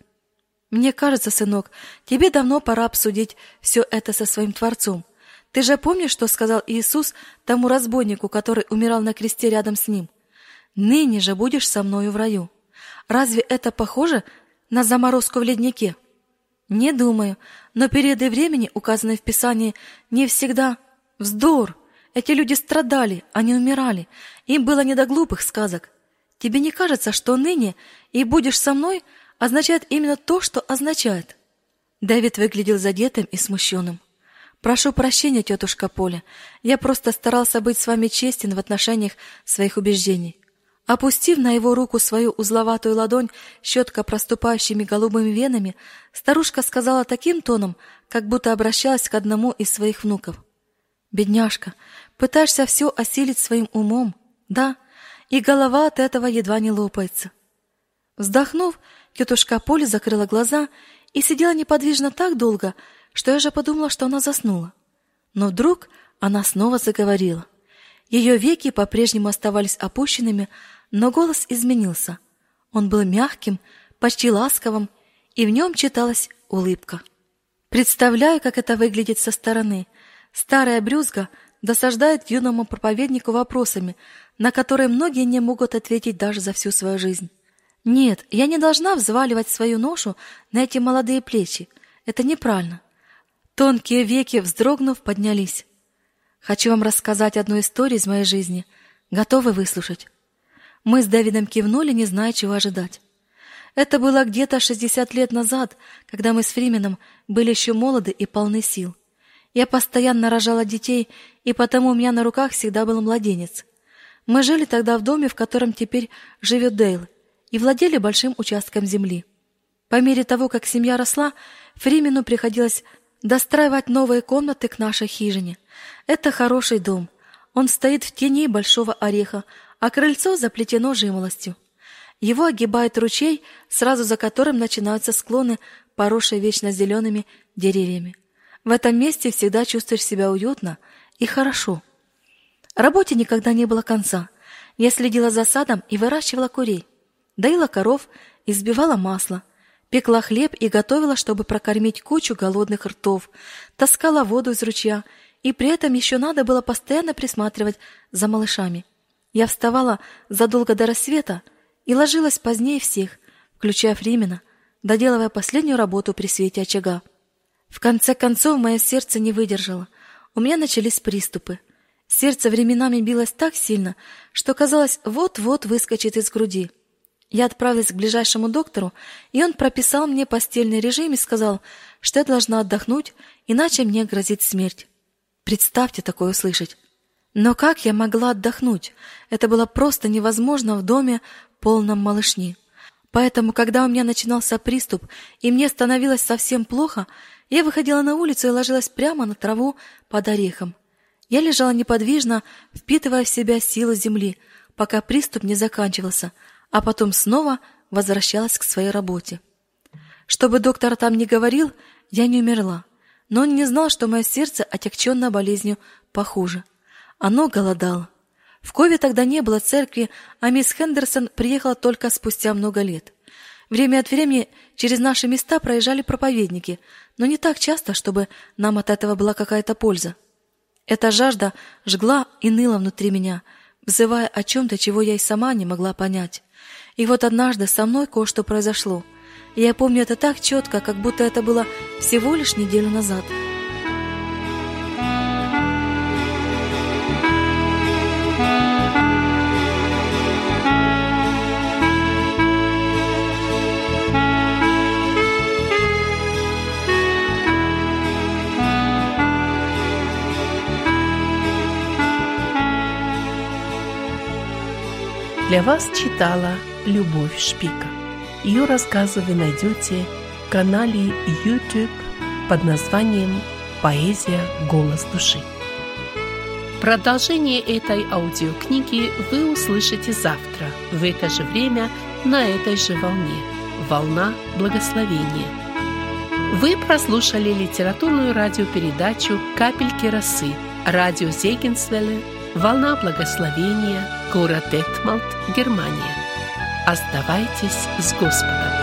Мне кажется, сынок, тебе давно пора обсудить все это со своим Творцом. Ты же помнишь, что сказал Иисус тому разбойнику, который умирал на кресте рядом с ним? Ныне же будешь со мною в раю. Разве это похоже на заморозку в леднике? Не думаю, но периоды времени, указанные в Писании, не всегда вздор. Эти люди страдали, они умирали. Им было не до глупых сказок. Тебе не кажется, что ныне и будешь со мной означает именно то, что означает? Дэвид выглядел задетым и смущенным. Прошу прощения, тетушка Поля. Я просто старался быть с вами честен в отношениях своих убеждений. Опустив на его руку свою узловатую ладонь щетко проступающими голубыми венами, старушка сказала таким тоном, как будто обращалась к одному из своих внуков. «Бедняжка, пытаешься все осилить своим умом, да, и голова от этого едва не лопается». Вздохнув, тетушка Поля закрыла глаза и сидела неподвижно так долго, что я же подумала, что она заснула. Но вдруг она снова заговорила. Ее веки по-прежнему оставались опущенными, но голос изменился. Он был мягким, почти ласковым, и в нем читалась улыбка. Представляю, как это выглядит со стороны. Старая брюзга досаждает юному проповеднику вопросами, на которые многие не могут ответить даже за всю свою жизнь. Нет, я не должна взваливать свою ношу на эти молодые плечи. Это неправильно. Тонкие веки, вздрогнув, поднялись. Хочу вам рассказать одну историю из моей жизни. Готовы выслушать? Мы с Дэвидом кивнули, не зная, чего ожидать. Это было где-то 60 лет назад, когда мы с Фрименом были еще молоды и полны сил. Я постоянно рожала детей, и потому у меня на руках всегда был младенец. Мы жили тогда в доме, в котором теперь живет Дейл, и владели большим участком земли. По мере того, как семья росла, Фримену приходилось достраивать новые комнаты к нашей хижине. Это хороший дом. Он стоит в тени большого ореха, а крыльцо заплетено жимолостью. Его огибает ручей, сразу за которым начинаются склоны, поросшие вечно зелеными деревьями. В этом месте всегда чувствуешь себя уютно и хорошо. Работе никогда не было конца. Я следила за садом и выращивала курей, доила коров и взбивала масло, пекла хлеб и готовила, чтобы прокормить кучу голодных ртов, таскала воду из ручья, и при этом еще надо было постоянно присматривать за малышами. Я вставала задолго до рассвета и ложилась позднее всех, включая Фримена, доделывая последнюю работу при свете очага. В конце концов мое сердце не выдержало. У меня начались приступы. Сердце временами билось так сильно, что казалось, вот-вот выскочит из груди. Я отправилась к ближайшему доктору, и он прописал мне постельный режим и сказал, что я должна отдохнуть, иначе мне грозит смерть. Представьте такое услышать. Но как я могла отдохнуть? Это было просто невозможно в доме полном малышни. Поэтому, когда у меня начинался приступ, и мне становилось совсем плохо, я выходила на улицу и ложилась прямо на траву под орехом. Я лежала неподвижно, впитывая в себя силу земли, пока приступ не заканчивался, а потом снова возвращалась к своей работе. Чтобы доктор там не говорил, я не умерла, но он не знал, что мое сердце отягченно болезнью похуже. Оно голодало. В Кове тогда не было церкви, а мисс Хендерсон приехала только спустя много лет. Время от времени через наши места проезжали проповедники, но не так часто, чтобы нам от этого была какая-то польза. Эта жажда жгла и ныла внутри меня, взывая о чем-то, чего я и сама не могла понять. И вот однажды со мной кое-что произошло. Я помню это так четко, как будто это было всего лишь неделю назад. Для вас читала Любовь Шпика. Ее рассказы вы найдете в канале YouTube под названием «Поэзия. Голос души». Продолжение этой аудиокниги вы услышите завтра в это же время на этой же волне. Волна благословения. Вы прослушали литературную радиопередачу «Капельки росы» радио Зегенсвелле Волна благословения, город Детмалт, Германия. Оставайтесь с Господом.